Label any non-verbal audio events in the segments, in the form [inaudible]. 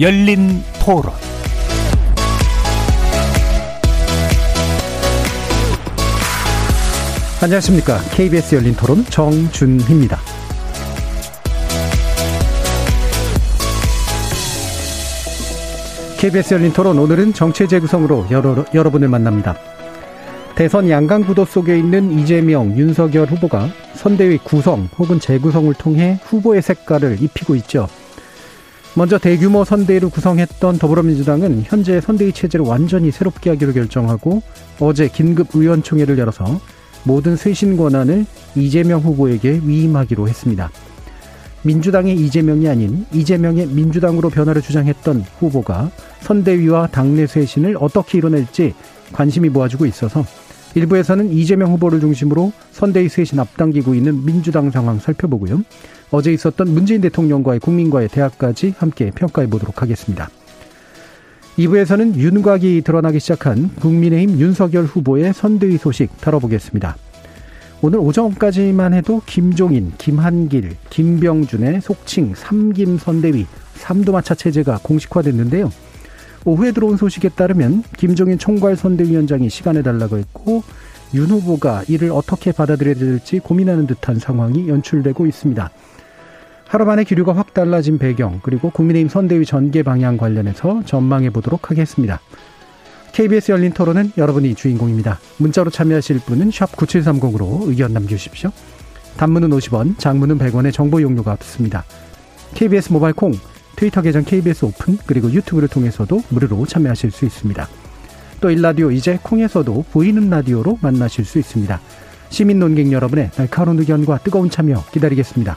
열린 토론 안녕하십니까. KBS 열린 토론 정준희입니다. KBS 열린 토론 오늘은 정체 재구성으로 여러, 여러분을 만납니다. 대선 양강구도 속에 있는 이재명, 윤석열 후보가 선대위 구성 혹은 재구성을 통해 후보의 색깔을 입히고 있죠. 먼저 대규모 선대위를 구성했던 더불어민주당은 현재 선대위 체제를 완전히 새롭게 하기로 결정하고 어제 긴급 의원총회를 열어서 모든 쇄신 권한을 이재명 후보에게 위임하기로 했습니다. 민주당의 이재명이 아닌 이재명의 민주당으로 변화를 주장했던 후보가 선대위와 당내 쇄신을 어떻게 이뤄낼지 관심이 모아지고 있어서 일부에서는 이재명 후보를 중심으로 선대위 쇄신 앞당기고 있는 민주당 상황 살펴보고요. 어제 있었던 문재인 대통령과의 국민과의 대화까지 함께 평가해 보도록 하겠습니다. 2부에서는 윤곽이 드러나기 시작한 국민의힘 윤석열 후보의 선대위 소식 다뤄보겠습니다. 오늘 오전까지만 해도 김종인, 김한길, 김병준의 속칭 삼김 선대위 삼도마차 체제가 공식화됐는데요. 오후에 들어온 소식에 따르면 김종인 총괄 선대위원장이 시간을 달라고 했고 윤 후보가 이를 어떻게 받아들여야 될지 고민하는 듯한 상황이 연출되고 있습니다. 만에 기류가 확 달라진 배경 그리고 국민의힘 선대위 전개 방향 관련해서 전망해 보도록 하겠습니다. KBS 열린 토론은 여러분이 주인공입니다. 문자로 참여하실 분은 9730으로 의견 남겨주십시오. 단문은 50원, 장문은 100원의 정보 용료가 붙습니다. KBS 모바일 콩, 트위터 계정 KBS 오픈, 그리고 유튜브를 통해서도 무료로 참여하실 수 있습니다. 또 일라디오 이제 콩에서도 보이는 라디오로 만나실 수 있습니다. 시민 논객 여러분의 날카로운 의견과 뜨거운 참여 기다리겠습니다.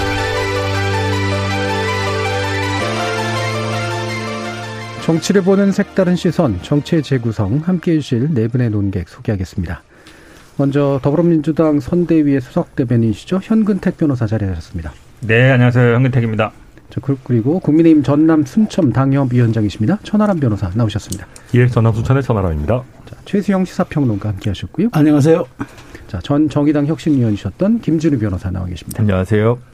정치를 보는 색다른 시선, 정치의 재구성, 함께 해 주실 네 분의 논객 소개하겠습니다. 먼저 더불어민주당 선대위의 수석 대변인이시죠. 현근택 변호사 자리하셨습니다. 네, 안녕하세요. 현근택입니다. 그, 그리고 국민의힘 전남 순천 당협위원장이십니다. 천하람 변호사 나오셨습니다. 예, 전남 순천의 천하람입니다. 자, 최수영 시사평론가 함께하셨고요. 안녕하세요. 자, 전 정의당 혁신위원이셨던 김준우 변호사 나와 계십니다. 안녕하세요.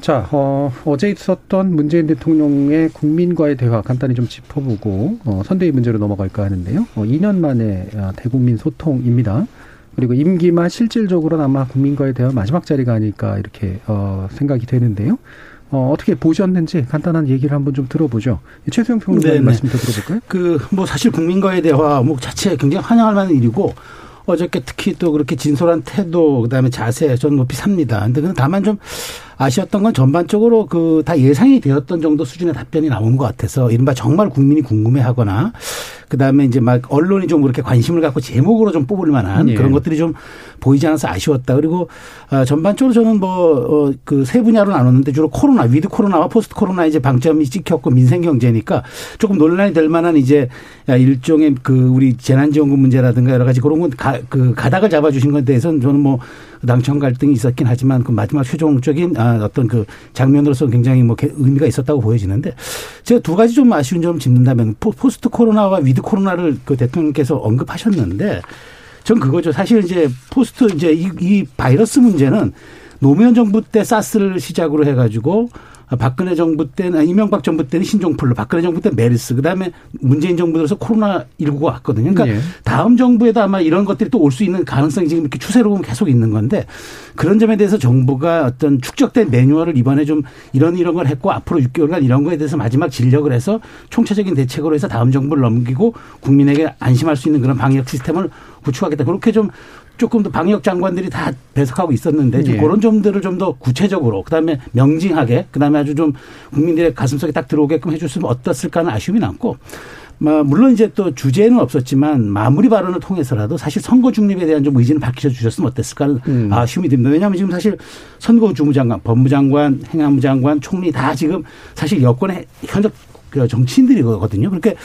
자, 어, 어제 있었던 문재인 대통령의 국민과의 대화 간단히 좀 짚어보고 어, 선대위 문제로 넘어갈까 하는데요. 어, 2년 만에 아, 대국민 소통입니다. 그리고 임기 말 실질적으로는 아마 국민과의 대화 마지막 자리가 아닐까 이렇게 어, 생각이 되는데요. 어, 어떻게 보셨는지 간단한 얘기를 한번 좀 들어보죠. 최수영 평론가님 말씀 더 들어볼까요? 그, 뭐 사실 국민과의 대화 뭐 자체 굉장히 환영할 만한 일이고 어저께 특히 또 그렇게 진솔한 태도 그다음에 자세 전 높이 삽니다. 근데 다만 좀 아쉬웠던 건 전반적으로 그 다 예상이 되었던 정도 수준의 답변이 나온 것 같아서 이른바 정말 국민이 궁금해하거나 그다음에 이제 막 언론이 좀 그렇게 관심을 갖고 제목으로 좀 뽑을 만한 예. 그런 것들이 좀 보이지 않아서 아쉬웠다. 그리고 어, 전반적으로 저는 뭐 그 세 어, 분야로 나눴는데 주로 코로나 위드 코로나와 포스트 코로나 이제 방점이 찍혔고 민생 경제니까 조금 논란이 될 만한 이제 일종의 그 우리 재난지원금 문제라든가 여러 가지 그런 건 그 가닥을 잡아주신 것에 대해서는 저는 뭐 당청 갈등이 있었긴 하지만 그 마지막 최종적인 아, 어떤 그 장면으로서 굉장히 뭐 의미가 있었다고 보여지는데 제가 두 가지 좀 아쉬운 점을 짚는다면 포스트 코로나와 위드 코로나를 그 대통령께서 언급하셨는데 전 그거죠. 사실 이제 포스트 이제 이, 이 바이러스 문제는 노무현 정부 때 사스를 시작으로 해가지고 박근혜 정부 때는 이명박 정부 때는 신종플루, 박근혜 정부 때 메르스, 그다음에 문재인 정부 들어서 코로나 19가 왔거든요. 그러니까 네. 다음 정부에도 아마 이런 것들이 또 올 수 있는 가능성이 지금 이렇게 추세로 보면 계속 있는 건데 그런 점에 대해서 정부가 어떤 축적된 매뉴얼을 이번에 좀 이런 이런 걸 했고 앞으로 6개월간 이런 거에 대해서 마지막 진력을 해서 총체적인 대책으로 해서 다음 정부를 넘기고 국민에게 안심할 수 있는 그런 방역 시스템을 구축하겠다. 그렇게 좀 조금 더 방역 장관들이 다 배석하고 있었는데 좀 예. 그런 점들을 좀 더 구체적으로 그다음에 명징하게 그다음에 아주 좀 국민들의 가슴속에 딱 들어오게끔 해줬으면 어떻을까 하는 아쉬움이 남고 물론 이제 또 주제는 없었지만 마무리 발언을 통해서라도 사실 선거 중립에 대한 좀 의지는 밝혀 주셨으면 어땠을까 음. 아쉬움이 듭니다. 왜냐하면 지금 사실 선거 주무장관, 법무장관, 행안부 장관, 총리 다 지금 사실 여권의 현역 그 정치인들이거든요. 그렇게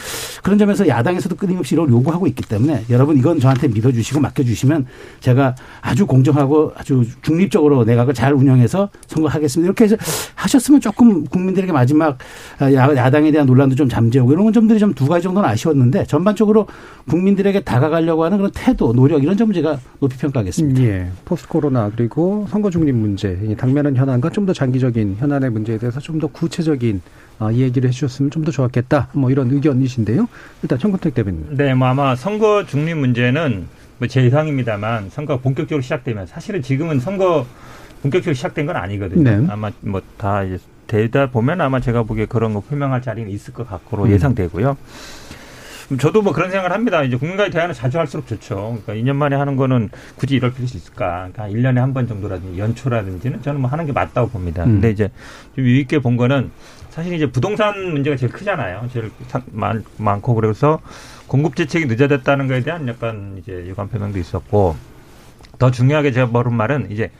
그런 점에서 야당에서도 끊임없이 이걸 요구하고 있기 때문에 여러분 이건 저한테 믿어주시고 맡겨주시면 제가 아주 공정하고 아주 중립적으로 내각을 잘 운영해서 선거하겠습니다. 이렇게 해서 하셨으면 조금 국민들에게 마지막 야당에 대한 논란도 좀 잠재우고 이런 점들이 좀 두 가지 정도는 아쉬웠는데 전반적으로 국민들에게 다가가려고 하는 그런 태도, 노력 이런 점을 제가 높이 평가하겠습니다. 예. 포스트 코로나 그리고 선거 중립 문제, 당면한 현안과 좀 더 장기적인 현안의 문제에 대해서 좀 더 구체적인 아, 이 얘기를 해주셨으면 좀 더 좋았겠다. 뭐 이런 의견이신데요. 일단 청근택 대변인. 네, 뭐 아마 선거 중립 문제는 뭐 제 예상입니다만 선거가 본격적으로 시작되면 사실은 지금은 선거 본격적으로 시작된 건 아니거든요. 네. 아마 뭐 다 이제 되다 보면 아마 제가 보기에 그런 거 표명할 자리는 있을 것 같고로 음. 예상되고요. 저도 뭐 그런 생각을 합니다. 이제 국민과의 대화는 자주 할수록 좋죠. 그러니까 2년 만에 하는 거는 굳이 이럴 필요 있을까? 그러니까 1년에 한 번 정도라든지 연초라든지는 저는 뭐 하는 게 맞다고 봅니다. 음. 근데 이제 좀 유익게 본 거는 사실 이제 부동산 문제가 제일 크잖아요. 제일 많, 많고 그래서 공급 재책이 늦어졌다는 거에 대한 약간 이제 유감 표명도 있었고 더 중요하게 제가 모른 말은 이제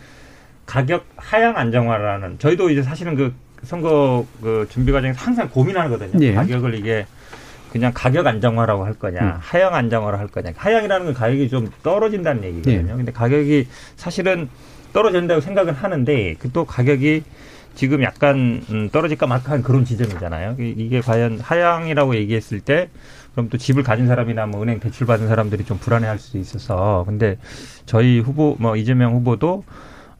가격 하향 안정화라는 저희도 이제 사실은 그 선거 그 준비 과정에서 항상 고민하거든요. 예. 가격을 이게 그냥 가격 안정화라고 할 거냐, 음. 하향 안정화로 할 거냐. 하향이라는 건 가격이 좀 떨어진다는 얘기거든요. 예. 근데 가격이 사실은 떨어진다고 생각은 하는데 그 또 가격이 지금 약간 음, 떨어질까 말까 한 그런 지점이잖아요. 이게 과연 하향이라고 얘기했을 때 그럼 또 집을 가진 사람이나 뭐 은행 대출 받은 사람들이 좀 불안해할 수도 있어서 근데 저희 후보 뭐 이재명 후보도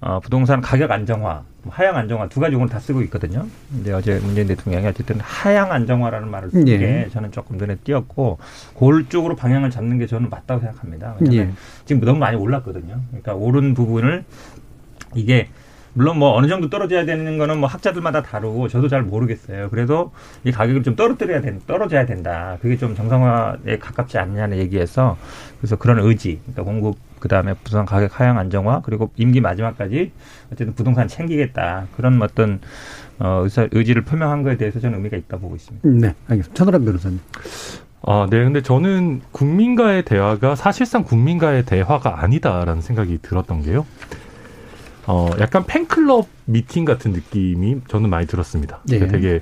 어, 부동산 가격 안정화, 뭐 하향 안정화 두 가지 용어를 다 쓰고 있거든요. 근데 어제 문재인 대통령이 어쨌든 하향 안정화라는 말을 쓴게 예. 저는 조금 눈에 띄었고 그걸 쪽으로 방향을 잡는 게 저는 맞다고 생각합니다. 왜냐하면 예. 지금 너무 많이 올랐거든요. 그러니까 오른 부분을 이게 물론 뭐 어느 정도 떨어져야 되는 거는 뭐 학자들마다 다르고 저도 잘 모르겠어요. 그래도 이 가격을 좀 떨어뜨려야 된, 떨어져야 된다. 그게 좀 정상화에 가깝지 않냐는 얘기에서 그래서 그런 의지, 그러니까 공급 그 다음에 부동산 가격 하향 안정화 그리고 임기 마지막까지 어쨌든 부동산 챙기겠다 그런 어떤 어, 의사, 의지를 표명한 거에 대해서 저는 의미가 있다 보고 있습니다. 네, 알겠습니다. 천하람 변호사님. 아, 네. 근데 저는 국민과의 대화가 사실상 국민과의 대화가 아니다라는 생각이 들었던 게요. 어, 약간 팬클럽 미팅 같은 느낌이 저는 많이 들었습니다. 네. 그러니까 되게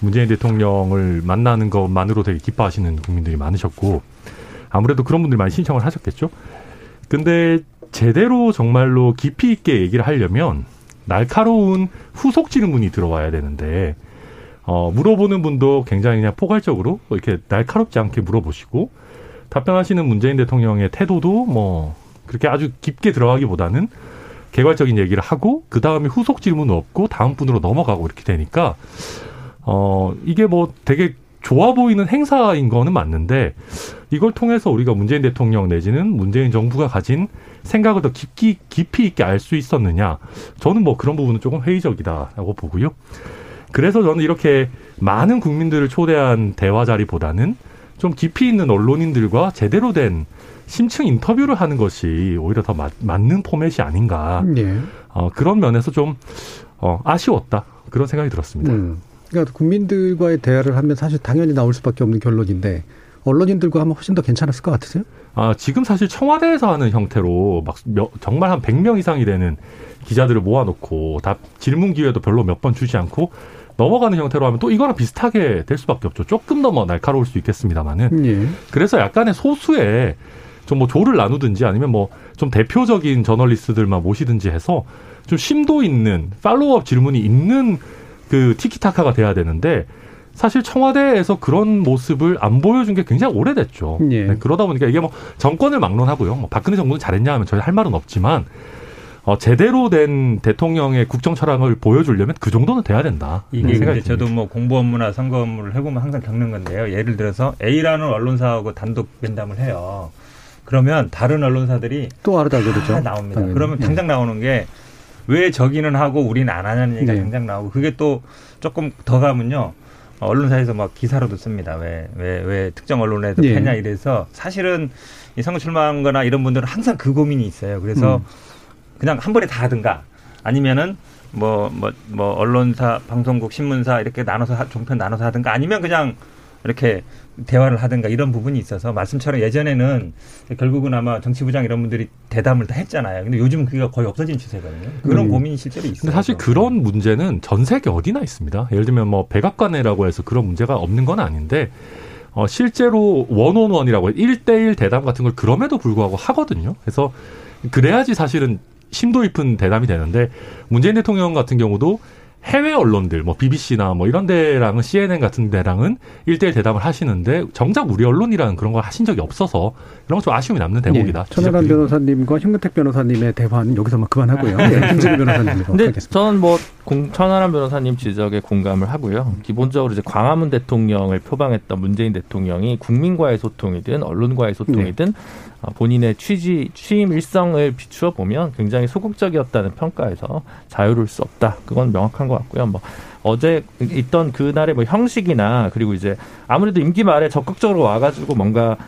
문재인 대통령을 만나는 것만으로 되게 기뻐하시는 국민들이 많으셨고 아무래도 그런 분들이 많이 신청을 하셨겠죠. 근데 제대로 정말로 깊이 있게 얘기를 하려면 날카로운 후속 질문이 들어와야 되는데 어, 물어보는 분도 굉장히 그냥 포괄적으로 이렇게 날카롭지 않게 물어보시고 답변하시는 문재인 대통령의 태도도 뭐 그렇게 아주 깊게 들어가기보다는 개괄적인 얘기를 하고 그 다음에 후속 질문 없고 다음 분으로 넘어가고 이렇게 되니까 어 이게 뭐 되게 좋아 보이는 행사인 거는 맞는데 이걸 통해서 우리가 문재인 대통령 내지는 문재인 정부가 가진 생각을 더 깊이 깊이 있게 알 수 있었느냐 저는 뭐 그런 부분은 조금 회의적이다라고 보고요. 그래서 저는 이렇게 많은 국민들을 초대한 대화 자리보다는 좀 깊이 있는 언론인들과 제대로 된 심층 인터뷰를 하는 것이 오히려 더 맞, 는 포맷이 아닌가. 네. 어, 그런 면에서 좀 어, 아쉬웠다. 그런 생각이 들었습니다. 음. 그러니까 국민들과의 대화를 하면 사실 당연히 나올 수밖에 없는 결론인데 언론인들과 하면 훨씬 더 괜찮았을 것 같으세요? 아, 지금 사실 청와대에서 하는 형태로 막 몇, 정말 한 100명 이상이 되는 기자들을 모아놓고 다 질문 기회도 별로 몇 번 주지 않고 넘어가는 형태로 하면 또 이거랑 비슷하게 될 수밖에 없죠. 조금 더 뭐 날카로울 수 있겠습니다만은. 예. 그래서 약간의 소수의 좀 뭐 조를 나누든지 아니면 뭐 좀 대표적인 저널리스트들만 모시든지 해서 좀 심도 있는 팔로우업 질문이 있는 그 티키타카가 돼야 되는데 사실 청와대에서 그런 모습을 안 보여준 게 굉장히 오래됐죠. 예. 네, 그러다 보니까 이게 뭐 정권을 막론하고요. 뭐 박근혜 정부는 잘했냐 하면 저희 할 말은 없지만 어, 제대로 된 대통령의 국정 철학을 보여주려면 그 정도는 돼야 된다. 이게 이제 저도 뭐 공부 업무나 선거 업무를 해보면 항상 겪는 건데요. 예를 들어서 A라는 언론사하고 단독 면담을 해요. 그러면 다른 언론사들이 또 하다 그러죠. 나옵니다. 당연히. 그러면 네. 당장 나오는 게 왜 저기는 하고 우리는 안 하냐는 얘기가 네. 당장 나오고 그게 또 조금 더 가면요. 언론사에서 막 기사로도 씁니다. 왜, 왜, 왜 특정 언론에도 네. 패냐 이래서 사실은 이 선거 출마한 거나 이런 분들은 항상 그 고민이 있어요. 그래서 음. 그냥 한 번에 다 하든가 아니면은 뭐, 뭐, 뭐, 언론사, 방송국, 신문사 이렇게 나눠서, 종편 나눠서 하든가 아니면 그냥 이렇게 대화를 하든가 이런 부분이 있어서 말씀처럼 예전에는 결국은 아마 정치부장 이런 분들이 대담을 다 했잖아요. 근데 요즘은 그게 거의 없어진 추세거든요. 그런 음. 고민이 실제로 있어요. 근데 사실 그런 문제는 전 세계 어디나 있습니다. 예를 들면 뭐 백악관이라고 해서 그런 문제가 없는 건 아닌데 어, 실제로 원온원이라고 일대일 대담 같은 걸 그럼에도 불구하고 하거든요. 그래서 그래야지 사실은 심도 깊은 대담이 되는데 문재인 대통령 같은 경우도 해외 언론들 뭐 BBC나 뭐 이런 데랑은 CNN 같은 데랑은 일대일 대담을 하시는데 정작 우리 언론이라는 그런 걸 하신 적이 없어서 이런 거 좀 아쉬움이 남는 대목이다. 네. 천하람 변호사님과 현근택 변호사님의 대화는 여기서만 그만하고요. 네. 김진일 변호사님 근데 하겠습니다. 저는 뭐 공, 천하람 변호사님 지적에 공감을 하고요. 기본적으로 이제 광화문 대통령을 표방했던 문재인 대통령이 국민과의 소통이든 언론과의 소통이든 네. 어, 본인의 취지 취임 일성을 비추어 보면 굉장히 소극적이었다는 평가에서 자유로울 수 없다. 그건 명확한 것 같고요. 뭐 어제 있던 그날의 뭐 형식이나 그리고 이제 아무래도 임기 말에 적극적으로 와가지고 뭔가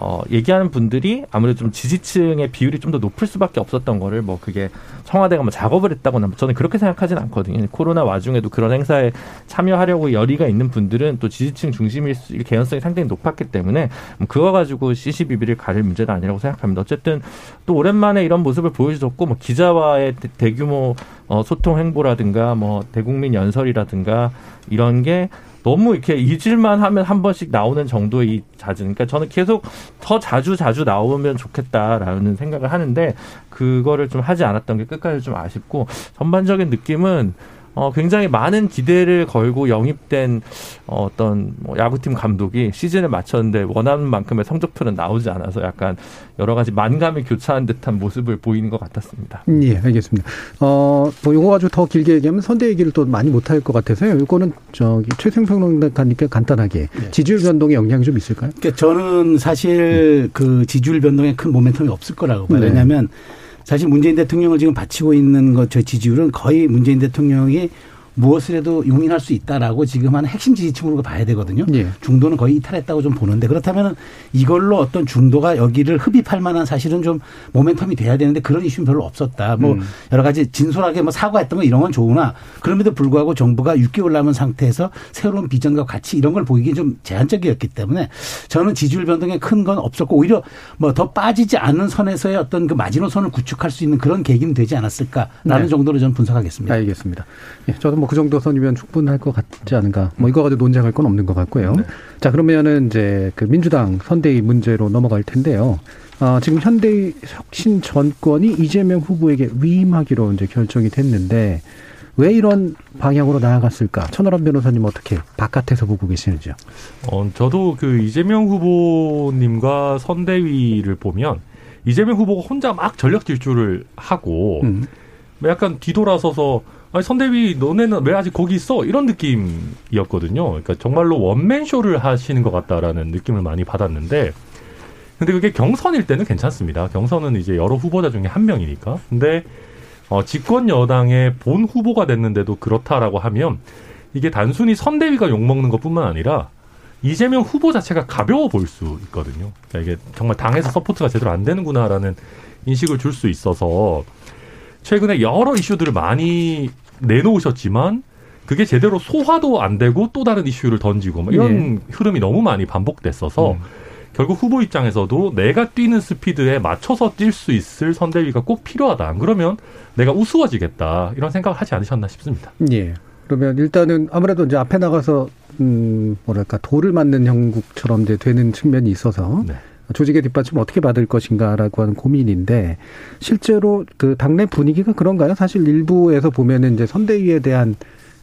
어, 얘기하는 분들이 아무래도 좀 지지층의 비율이 좀 더 높을 수밖에 없었던 거를 뭐 그게 청와대가 뭐 작업을 했다거나 저는 그렇게 생각하진 않거든요. 코로나 와중에도 그런 행사에 참여하려고 열의가 있는 분들은 또 지지층 중심일 개연성이 상당히 높았기 때문에 뭐 그거 가지고 CCBB를 가릴 문제는 아니라고 생각합니다. 어쨌든 또 오랜만에 이런 모습을 보여주셨고 뭐 기자와의 대규모 어, 소통 행보라든가 뭐 대국민 연설이라든가 이런 게 너무 이렇게 잊을만 하면 한 번씩 나오는 정도의 이 잦은. 그러니까 저는 계속 더 자주 자주 나오면 좋겠다라는 생각을 하는데 그거를 좀 하지 않았던 게 끝까지 좀 아쉽고 전반적인 느낌은 어, 굉장히 많은 기대를 걸고 영입된 어, 어떤 뭐 야구팀 감독이 시즌을 마쳤는데 원하는 만큼의 성적표는 나오지 않아서 약간 여러 가지 만감이 교차한 듯한 모습을 보이는 것 같았습니다. 예, 알겠습니다. 어, 뭐 요거 가지고 더 길게 얘기하면 선대 얘기를 또 많이 못 할 것 같아서요. 이거는 저기 최생평론가님께 간단하게 네. 지지율 변동에 영향이 좀 있을까요? 그러니까 저는 사실 음. 그 지지율 변동에 큰 모멘텀이 없을 거라고 봐요. 네. 왜냐하면 사실 문재인 대통령을 지금 바치고 있는 것, 저 지지율은 거의 문재인 대통령이 무엇을 해도 용인할 수 있다라고 지금 하는 핵심 지지층으로 봐야 되거든요. 예. 중도는 거의 이탈했다고 좀 보는데 그렇다면 이걸로 어떤 중도가 여기를 흡입할 만한 사실은 좀 모멘텀이 돼야 되는데 그런 이슈는 별로 없었다. 뭐 음. 여러 가지 진솔하게 뭐 사과했던 거 이런 건 좋으나 그럼에도 불구하고 정부가 6개월 남은 상태에서 새로운 비전과 가치 이런 걸 보이기 좀 제한적이었기 때문에 저는 지지율 변동에 큰 건 없었고 오히려 뭐 더 빠지지 않는 선에서의 어떤 그 마지노선을 구축할 수 있는 그런 계기는 되지 않았을까라는 네. 정도로 저는 분석하겠습니다. 알겠습니다. 예, 저도 뭐그 정도 선이면 충분할 것 같지 않은가. 뭐 이거 가지고 논쟁할 건 없는 것 같고요. 네. 자 그러면은 이제 그 민주당 선대위 문제로 넘어갈 텐데요. 어, 지금 현대 혁신 전권이 이재명 후보에게 위임하기로 이제 결정이 됐는데 왜 이런 방향으로 나아갔을까? 천하람 변호사님 어떻게 바깥에서 보고 계시는지요? 어, 저도 그 이재명 후보님과 선대위를 보면 이재명 후보가 혼자 막 전력 질주를 하고 음. 약간 뒤돌아서서 아니 선대위 너네는 왜 아직 거기 있어? 이런 느낌이었거든요. 그러니까 정말로 원맨 쇼를 하시는 것 같다라는 느낌을 많이 받았는데 근데 그게 경선일 때는 괜찮습니다. 경선은 이제 여러 후보자 중에 한 명이니까. 근데 어, 집권 여당의 본 후보가 됐는데도 그렇다라고 하면 이게 단순히 선대위가 욕먹는 것 뿐만 아니라 이재명 후보 자체가 가벼워 보일 수 있거든요. 그러니까 이게 정말 당에서 support가 제대로 안 되는구나라는 인식을 줄 수 있어서 최근에 여러 이슈들을 많이 내놓으셨지만 그게 제대로 소화도 안 되고 또 다른 이슈를 던지고 뭐 이런 네. 흐름이 너무 많이 반복됐어서 음. 결국 후보 입장에서도 내가 뛰는 스피드에 맞춰서 뛸 수 있을 선대위가 꼭 필요하다. 안 그러면 내가 우스워지겠다. 이런 생각을 하지 않으셨나 싶습니다. 예. 그러면 일단은 아무래도 이제 앞에 나가서 음 뭐랄까 돌을 맞는 형국처럼 이제 되는 측면이 있어서 네. 조직의 뒷받침 어떻게 받을 것인가라고 하는 고민인데 실제로 그 당내 분위기가 그런가요? 사실 일부에서 보면은 이제 선대위에 대한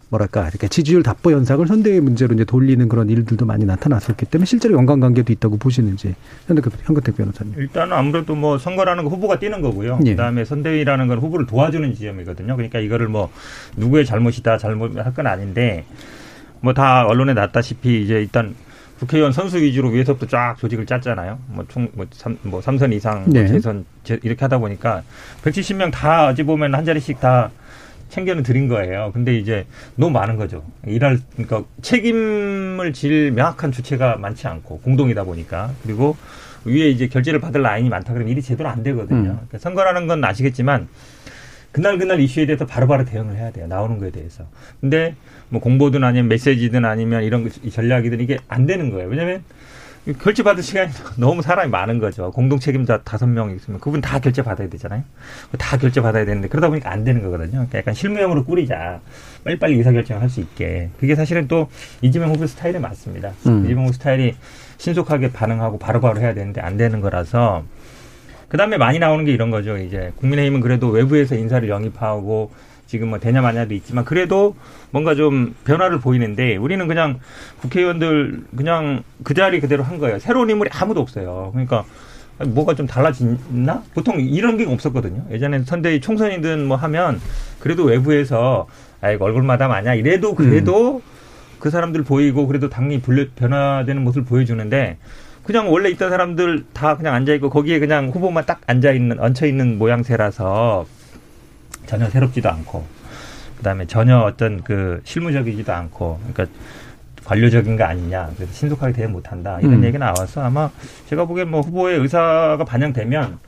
뭐랄까 이렇게 지지율 답보 현상을 선대위 문제로 이제 돌리는 그런 일들도 많이 나타났었기 때문에 실제로 연관관계도 있다고 보시는지 현근택 변호사님. 일단 아무래도 뭐 선거라는 거 후보가 뛰는 거고요. 예. 그다음에 선대위라는 건 후보를 도와주는 지점이거든요. 그러니까 이거를 뭐 누구의 잘못이다 잘못할 건 아닌데 뭐 다 언론에 났다시피 이제 일단 국회의원 선수 위주로 위에서부터 쫙 조직을 짰잖아요. 뭐 총, 뭐, 삼, 뭐 3선 이상, 뭐 네. 재선, 이렇게 하다 보니까 170명 다 어찌 보면 한 자리씩 다 챙겨는 드린 거예요. 근데 이제 너무 많은 거죠. 일할, 그러니까 책임을 질 명확한 주체가 많지 않고 공동이다 보니까. 그리고 위에 이제 결제를 받을 라인이 많다 그러면 일이 제대로 안 되거든요. 음. 그러니까 선거라는 건 아시겠지만 그날 그날 이슈에 대해서 바로 바로 대응을 해야 돼요. 나오는 거에 대해서. 근데 뭐 공보든 아니면 메시지든 아니면 이런 전략이든 이게 안 되는 거예요. 왜냐하면 결제 받을 시간이 [laughs] 너무 사람이 많은 거죠. 공동 책임자 다섯 명 있으면 그분 다 결제 받아야 되잖아요. 다 결제 받아야 되는데 그러다 보니까 안 되는 거거든요. 그러니까 약간 실무형으로 꾸리자. 빨리빨리 의사결정을 할 수 있게. 그게 사실은 또 이재명 후보 스타일에 맞습니다. 음. 이재명 후보 스타일이 신속하게 반응하고 바로바로 해야 되는데 안 되는 거라서 그 다음에 많이 나오는 게 이런 거죠. 이제 국민의힘은 그래도 외부에서 인사를 영입하고 지금 뭐 되냐 마냐도 있지만 그래도 뭔가 좀 변화를 보이는데 우리는 그냥 국회의원들 그냥 그 자리 그대로 한 거예요. 새로운 인물이 아무도 없어요. 그러니까 뭐가 좀 달라졌나? 보통 이런 게 없었거든요. 예전에 선대위 총선이든 뭐 하면 그래도 외부에서 아이고 얼굴마다 마냐 이래도 그래도 음. 그 사람들 보이고 그래도 당이 변화되는 모습을 보여주는데 그냥 원래 있던 사람들 다 그냥 앉아 있고 거기에 그냥 후보만 딱 앉아 있는 얹혀 있는 모양새라서 전혀 새롭지도 않고 그다음에 전혀 어떤 그 실무적이지도 않고 그러니까 관료적인 거 아니냐. 그래서 신속하게 대응 못한다. 이런 음. 얘기 나와서 아마 제가 보기엔 뭐 후보의 의사가 반영되면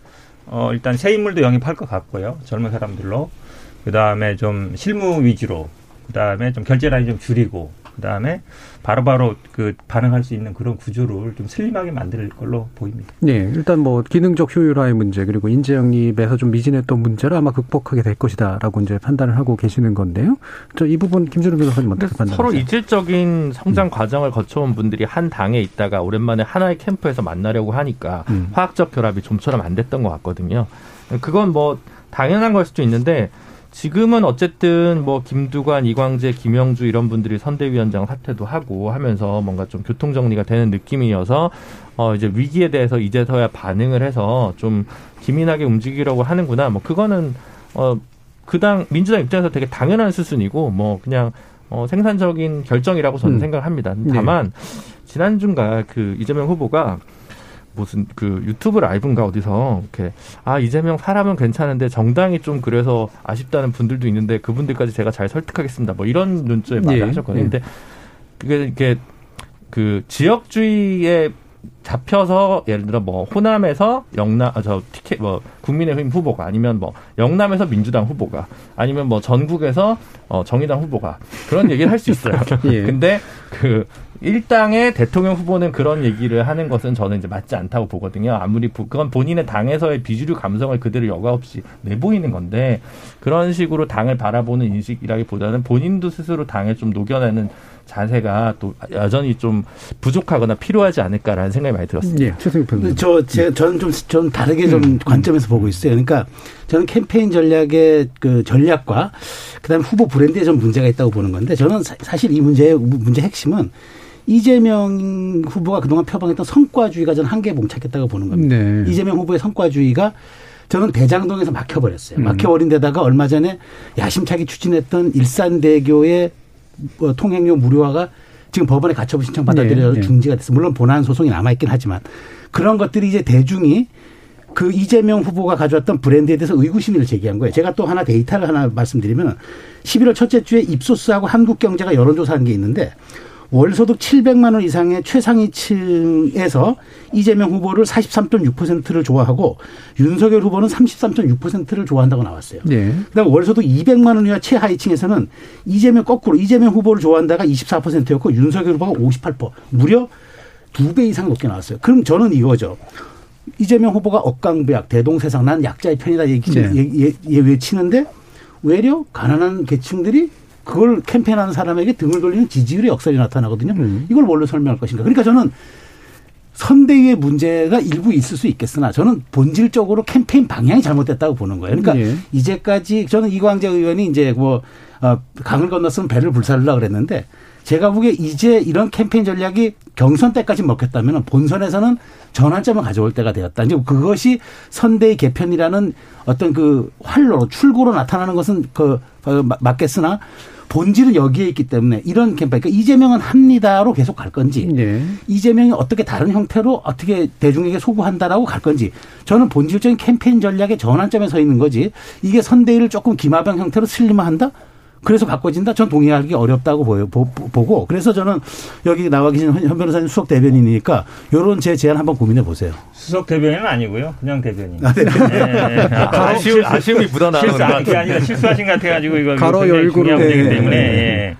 어 일단 새 인물도 영입할 것 같고요. 젊은 사람들로. 그다음에 좀 실무 위주로 그다음에 좀 결제 라인 좀 줄이고 그다음에 바로 바로 그 반응할 수 있는 그런 구조를 좀 슬림하게 만들 걸로 보입니다. 네, 일단 뭐 기능적 효율화의 문제 그리고 인재 영입에서 좀 미진했던 문제를 아마 극복하게 될 것이다라고 이제 판단을 하고 계시는 건데요. 저 이 부분 김준호 변호사님 어떻게 판단하세요? 서로 이질적인 성장 음. 과정을 거쳐온 분들이 한 당에 있다가 오랜만에 하나의 캠프에서 만나려고 하니까 음. 화학적 결합이 좀처럼 안 됐던 것 같거든요. 그건 뭐 당연한 걸 수도 있는데 지금은 어쨌든 뭐 김두관, 이광재, 김영주 이런 분들이 선대위원장 사퇴도 하고 하면서 뭔가 좀 교통 정리가 되는 느낌이어서 어 이제 위기에 대해서 이제서야 반응을 해서 좀 기민하게 움직이려고 하는구나. 뭐 그거는 어 그당 민주당 입장에서 되게 당연한 수순이고 뭐 그냥 어 생산적인 결정이라고 저는 음. 생각합니다. 다만 네. 지난주인가 그 이재명 후보가 무슨 그 유튜브 라이브인가 어디서 이렇게 아 이재명 사람은 괜찮은데 정당이 좀 그래서 아쉽다는 분들도 있는데 그분들까지 제가 잘 설득하겠습니다. 뭐 이런 눈초에 말을 예, 하셨거든요. 예. 근데 그게 이게 그 지역주의에 잡혀서 예를 들어 뭐 호남에서 영남 아, 저 티켓 뭐 국민의힘 후보가 아니면 뭐 영남에서 민주당 후보가 아니면 뭐 전국에서 어 정의당 후보가 그런 얘기를 할 수 있어요. [laughs] 예. 근데 그 일당의 대통령 후보는 그런 얘기를 하는 것은 저는 이제 맞지 않다고 보거든요. 아무리 그건 본인의 당에서의 비주류 감성을 그대로 여과 없이 내보이는 건데 그런 식으로 당을 바라보는 인식이라기보다는 본인도 스스로 당을 좀 녹여내는 자세가 또 여전히 좀 부족하거나 필요하지 않을까라는 생각이 많이 들었습니다. 예, 최승표 저, 제, 저는 좀, 좀 다르게 좀 음. 관점에서 보고 있어요. 그러니까 저는 캠페인 전략의 그 전략과 그다음에 후보 브랜드에 좀 문제가 있다고 보는 건데 저는 사 실 이 문제의 문제 핵심은 이재명 후보가 그동안 표방했던 성과주의가 저는 한계에 봉착했다고 보는 겁니다. 네. 이재명 후보의 성과주의가 저는 대장동에서 막혀버렸어요. 음. 막혀버린 데다가 얼마 전에 야심차게 추진했던 일산대교의 뭐 통행료 무료화가 지금 법원에 가처분 신청 받아들여서 네. 네. 중지가 됐어. 물론 본안 소송이 남아있긴 하지만 그런 것들이 이제 대중이 그 이재명 후보가 가져왔던 브랜드에 대해서 의구심을 제기한 거예요. 제가 또 하나 데이터를 하나 말씀드리면 11월 첫째 주에 입소스하고 한국경제가 여론조사한 게 있는데 월소득 700만 원 이상의 최상위층에서 이재명 후보를 43.6%를 좋아하고 윤석열 후보는 33.6%를 좋아한다고 나왔어요. 네. 그다음 월소득 200만 원 이하 최하위층에서는 이재명 거꾸로 이재명 후보를 좋아한다가 24%였고 윤석열 후보가 58%. 무려 두 배 이상 높게 나왔어요. 그럼 저는 이거죠. 이재명 후보가 억강부약, 대동세상, 난 약자의 편이다 얘기, 네. 예, 예, 외치는데 외려 가난한 계층들이 그걸 캠페인하는 사람에게 등을 돌리는 지지율의 역설이 나타나거든요. 음. 이걸 뭘로 설명할 것인가. 그러니까 저는 선대위의 문제가 일부 있을 수 있겠으나 저는 본질적으로 캠페인 방향이 잘못됐다고 보는 거예요. 그러니까 네. 이제까지 저는 이광재 의원이 이제 뭐 어, 강을 건넜으면 배를 불살르라 그랬는데 제가 보기에 이제 이런 캠페인 전략이 경선 때까지 먹혔다면 본선에서는 전환점을 가져올 때가 되었다. 이제 그것이 선대의 개편이라는 어떤 그 활로로 출구로 나타나는 것은 그 어, 맞겠으나 본질은 여기에 있기 때문에 이런 캠페인, 그러니까 이재명은 합니다로 계속 갈 건지, 네. 이재명이 어떻게 다른 형태로 어떻게 대중에게 소구한다라고 갈 건지, 저는 본질적인 캠페인 전략의 전환점에 서 있는 거지, 이게 선대위를 조금 기마병 형태로 슬림화한다? 그래서 바꿔진다? 전 동의하기 어렵다고 보여, 보, 고 그래서 저는 여기 나와 계신 현 변호사님 수석 대변인이니까 요런 제 제안 한번 고민해 보세요. 수석 대변인은 아니고요. 그냥 대변인. 아, 네. 네. 네. 아쉬움, 아쉬움이 묻어나는 실수, 아, 그게 아니라 실수하신 것 같아가지고 이거 가로 열고 중요한 문제이기 때문에 예.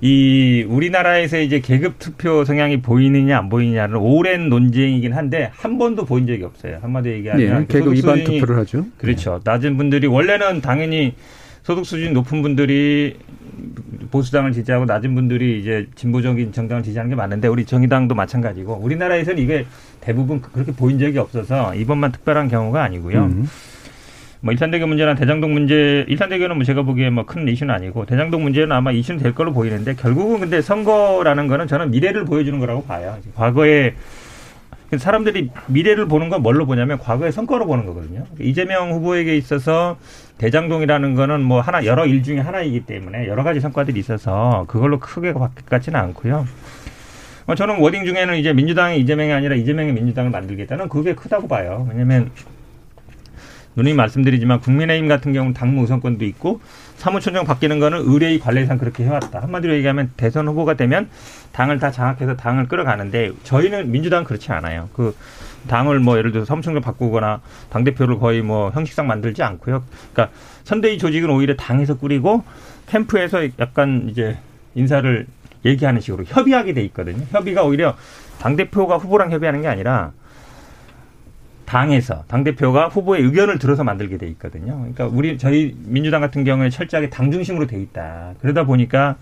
이 우리나라에서 이제 계급 투표 성향이 보이느냐 안 보이느냐는 오랜 논쟁이긴 한데 한 번도 보인 적이 없어요. 한마디로 얘기하면 네, 계급 위반 투표를 하죠. 그렇죠. 낮은 분들이 원래는 당연히 소득 수준이 높은 분들이 보수당을 지지하고 낮은 분들이 이제 진보적인 정당을 지지하는 게 많은데 우리 정의당도 마찬가지고 우리나라에서는 이게 대부분 그렇게 보인 적이 없어서 이번만 특별한 경우가 아니고요. 음. 뭐 일산대교 문제나 대장동 문제, 일산대교는 뭐 제가 보기에 뭐 큰 이슈는 아니고 대장동 문제는 아마 이슈는 될 걸로 보이는데 결국은 근데 선거라는 거는 저는 미래를 보여주는 거라고 봐요. 과거에 사람들이 미래를 보는 건 뭘로 보냐면 과거의 성과로 보는 거거든요. 이재명 후보에게 있어서 대장동이라는 거는 뭐 하나 여러 일 중에 하나이기 때문에 여러 가지 성과들이 있어서 그걸로 크게 같지는 않고요. 어, 저는 워딩 중에는 이제 민주당이 이재명이 아니라 이재명의 민주당을 만들겠다는 그게 크다고 봐요. 왜냐하면 누님 말씀드리지만 국민의힘 같은 경우는 당무 우선권도 있고 사무총장 바뀌는 거는 의뢰의 관례상 그렇게 해왔다. 한마디로 얘기하면 대선 후보가 되면 당을 다 장악해서 당을 끌어가는데 저희는 민주당은 그렇지 않아요. 그 당을 뭐 예를 들어서 사무총장 바꾸거나 당 대표를 거의 뭐 형식상 만들지 않고요. 그러니까 선대위 조직은 오히려 당에서 꾸리고 캠프에서 약간 이제 인사를 얘기하는 식으로 협의하게 돼 있거든요. 협의가 오히려 당 대표가 후보랑 협의하는 게 아니라 당에서 당 대표가 후보의 의견을 들어서 만들게 돼 있거든요. 그러니까 우리 저희 민주당 같은 경우에 철저하게 당 중심으로 돼 있다. 그러다 보니까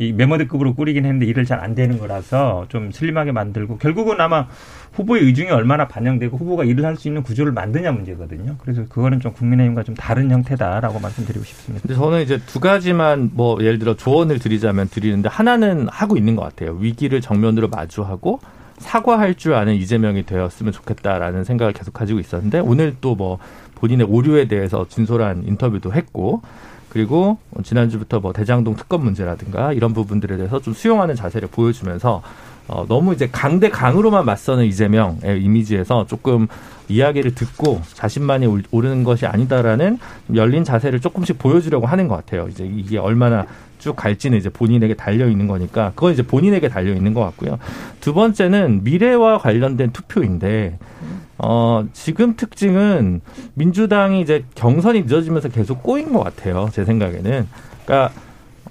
이 메모드급으로 꾸리긴 했는데 일을 잘 안 되는 거라서 좀 슬림하게 만들고 결국은 아마 후보의 의중이 얼마나 반영되고 후보가 일을 할 수 있는 구조를 만드냐 문제거든요. 그래서 그거는 좀 국민의힘과 좀 다른 형태다라고 말씀드리고 싶습니다. 근데 저는 이제 두 가지만 뭐 예를 들어 조언을 드리자면 드리는데 하나는 하고 있는 것 같아요. 위기를 정면으로 마주하고 사과할 줄 아는 이재명이 되었으면 좋겠다라는 생각을 계속 가지고 있었는데 오늘 또 뭐 본인의 오류에 대해서 진솔한 인터뷰도 했고 그리고 지난주부터 뭐 대장동 특검 문제라든가 이런 부분들에 대해서 좀 수용하는 자세를 보여주면서 어, 너무 이제 강대 강으로만 맞서는 이재명의 이미지에서 조금 이야기를 듣고 자신만이 오르는 것이 아니다라는 열린 자세를 조금씩 보여주려고 하는 것 같아요. 이제 이게 얼마나 쭉 갈지는 이제 본인에게 달려 있는 거니까 그건 이제 본인에게 달려 있는 것 같고요. 두 번째는 미래와 관련된 투표인데 어, 지금 특징은 민주당이 이제 경선이 늦어지면서 계속 꼬인 것 같아요. 제 생각에는. 그러니까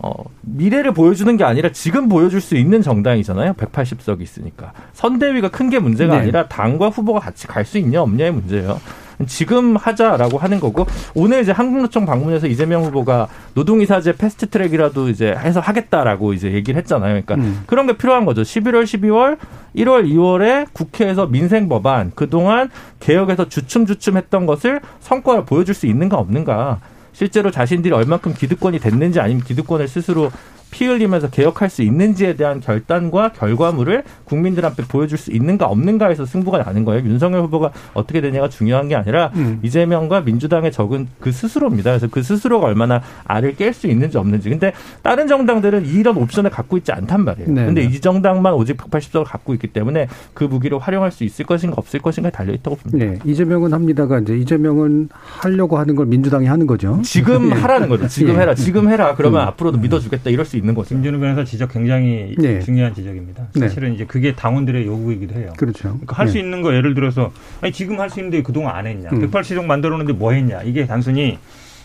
어, 미래를 보여주는 게 아니라 지금 보여줄 수 있는 정당이잖아요. 180석이 있으니까. 선대위가 큰 게 문제가 네. 아니라 당과 후보가 같이 갈 수 있냐 없냐의 문제예요. 지금 하자라고 하는 거고 오늘 이제 한국노총 방문해서 이재명 후보가 노동이사제 패스트트랙이라도 이제 해서 하겠다라고 이제 얘기를 했잖아요. 그러니까 음. 그런 게 필요한 거죠. 11월, 12월, 1월, 2월에 국회에서 민생 법안 그동안 개혁에서 주춤주춤했던 것을 성과를 보여줄 수 있는가 없는가. 실제로 자신들이 얼만큼 기득권이 됐는지 아니면 기득권을 스스로 피 흘리면서 개혁할 수 있는지에 대한 결단과 결과물을 국민들한테 보여줄 수 있는가 없는가에서 승부가 나는 거예요. 윤석열 후보가 어떻게 되냐가 중요한 게 아니라 음. 이재명과 민주당의 적은 그 스스로입니다. 그래서 그 스스로가 얼마나 알을 깰 수 있는지 없는지. 근데 다른 정당들은 이런 옵션을 갖고 있지 않단 말이에요. 네 근데 네. 이 정당만 오직 180석을 갖고 있기 때문에 그 무기를 활용할 수 있을 것인가 없을 것인가 달려 있다고 봅니다. 네. 이재명은 합니다가 이제 이재명은 하려고 하는 걸 민주당이 하는 거죠. 지금 네. 하라는 거죠. 지금 예. 해라. 지금 해라. 그러면 음. 앞으로도 믿어주겠다. 이럴 수 있는 거죠. 김준우 변호사 지적 굉장히 네. 중요한 지적입니다. 네. 사실은 네. 이제 그게 당원들의 요구이기도 해요. 그렇죠. 그러니까 할수 네. 있는 거 예를 들어서 아니 지금 할 수 있는데 그동안 안 했냐. 음. 180석 만들었는데 뭐 했냐. 이게 단순히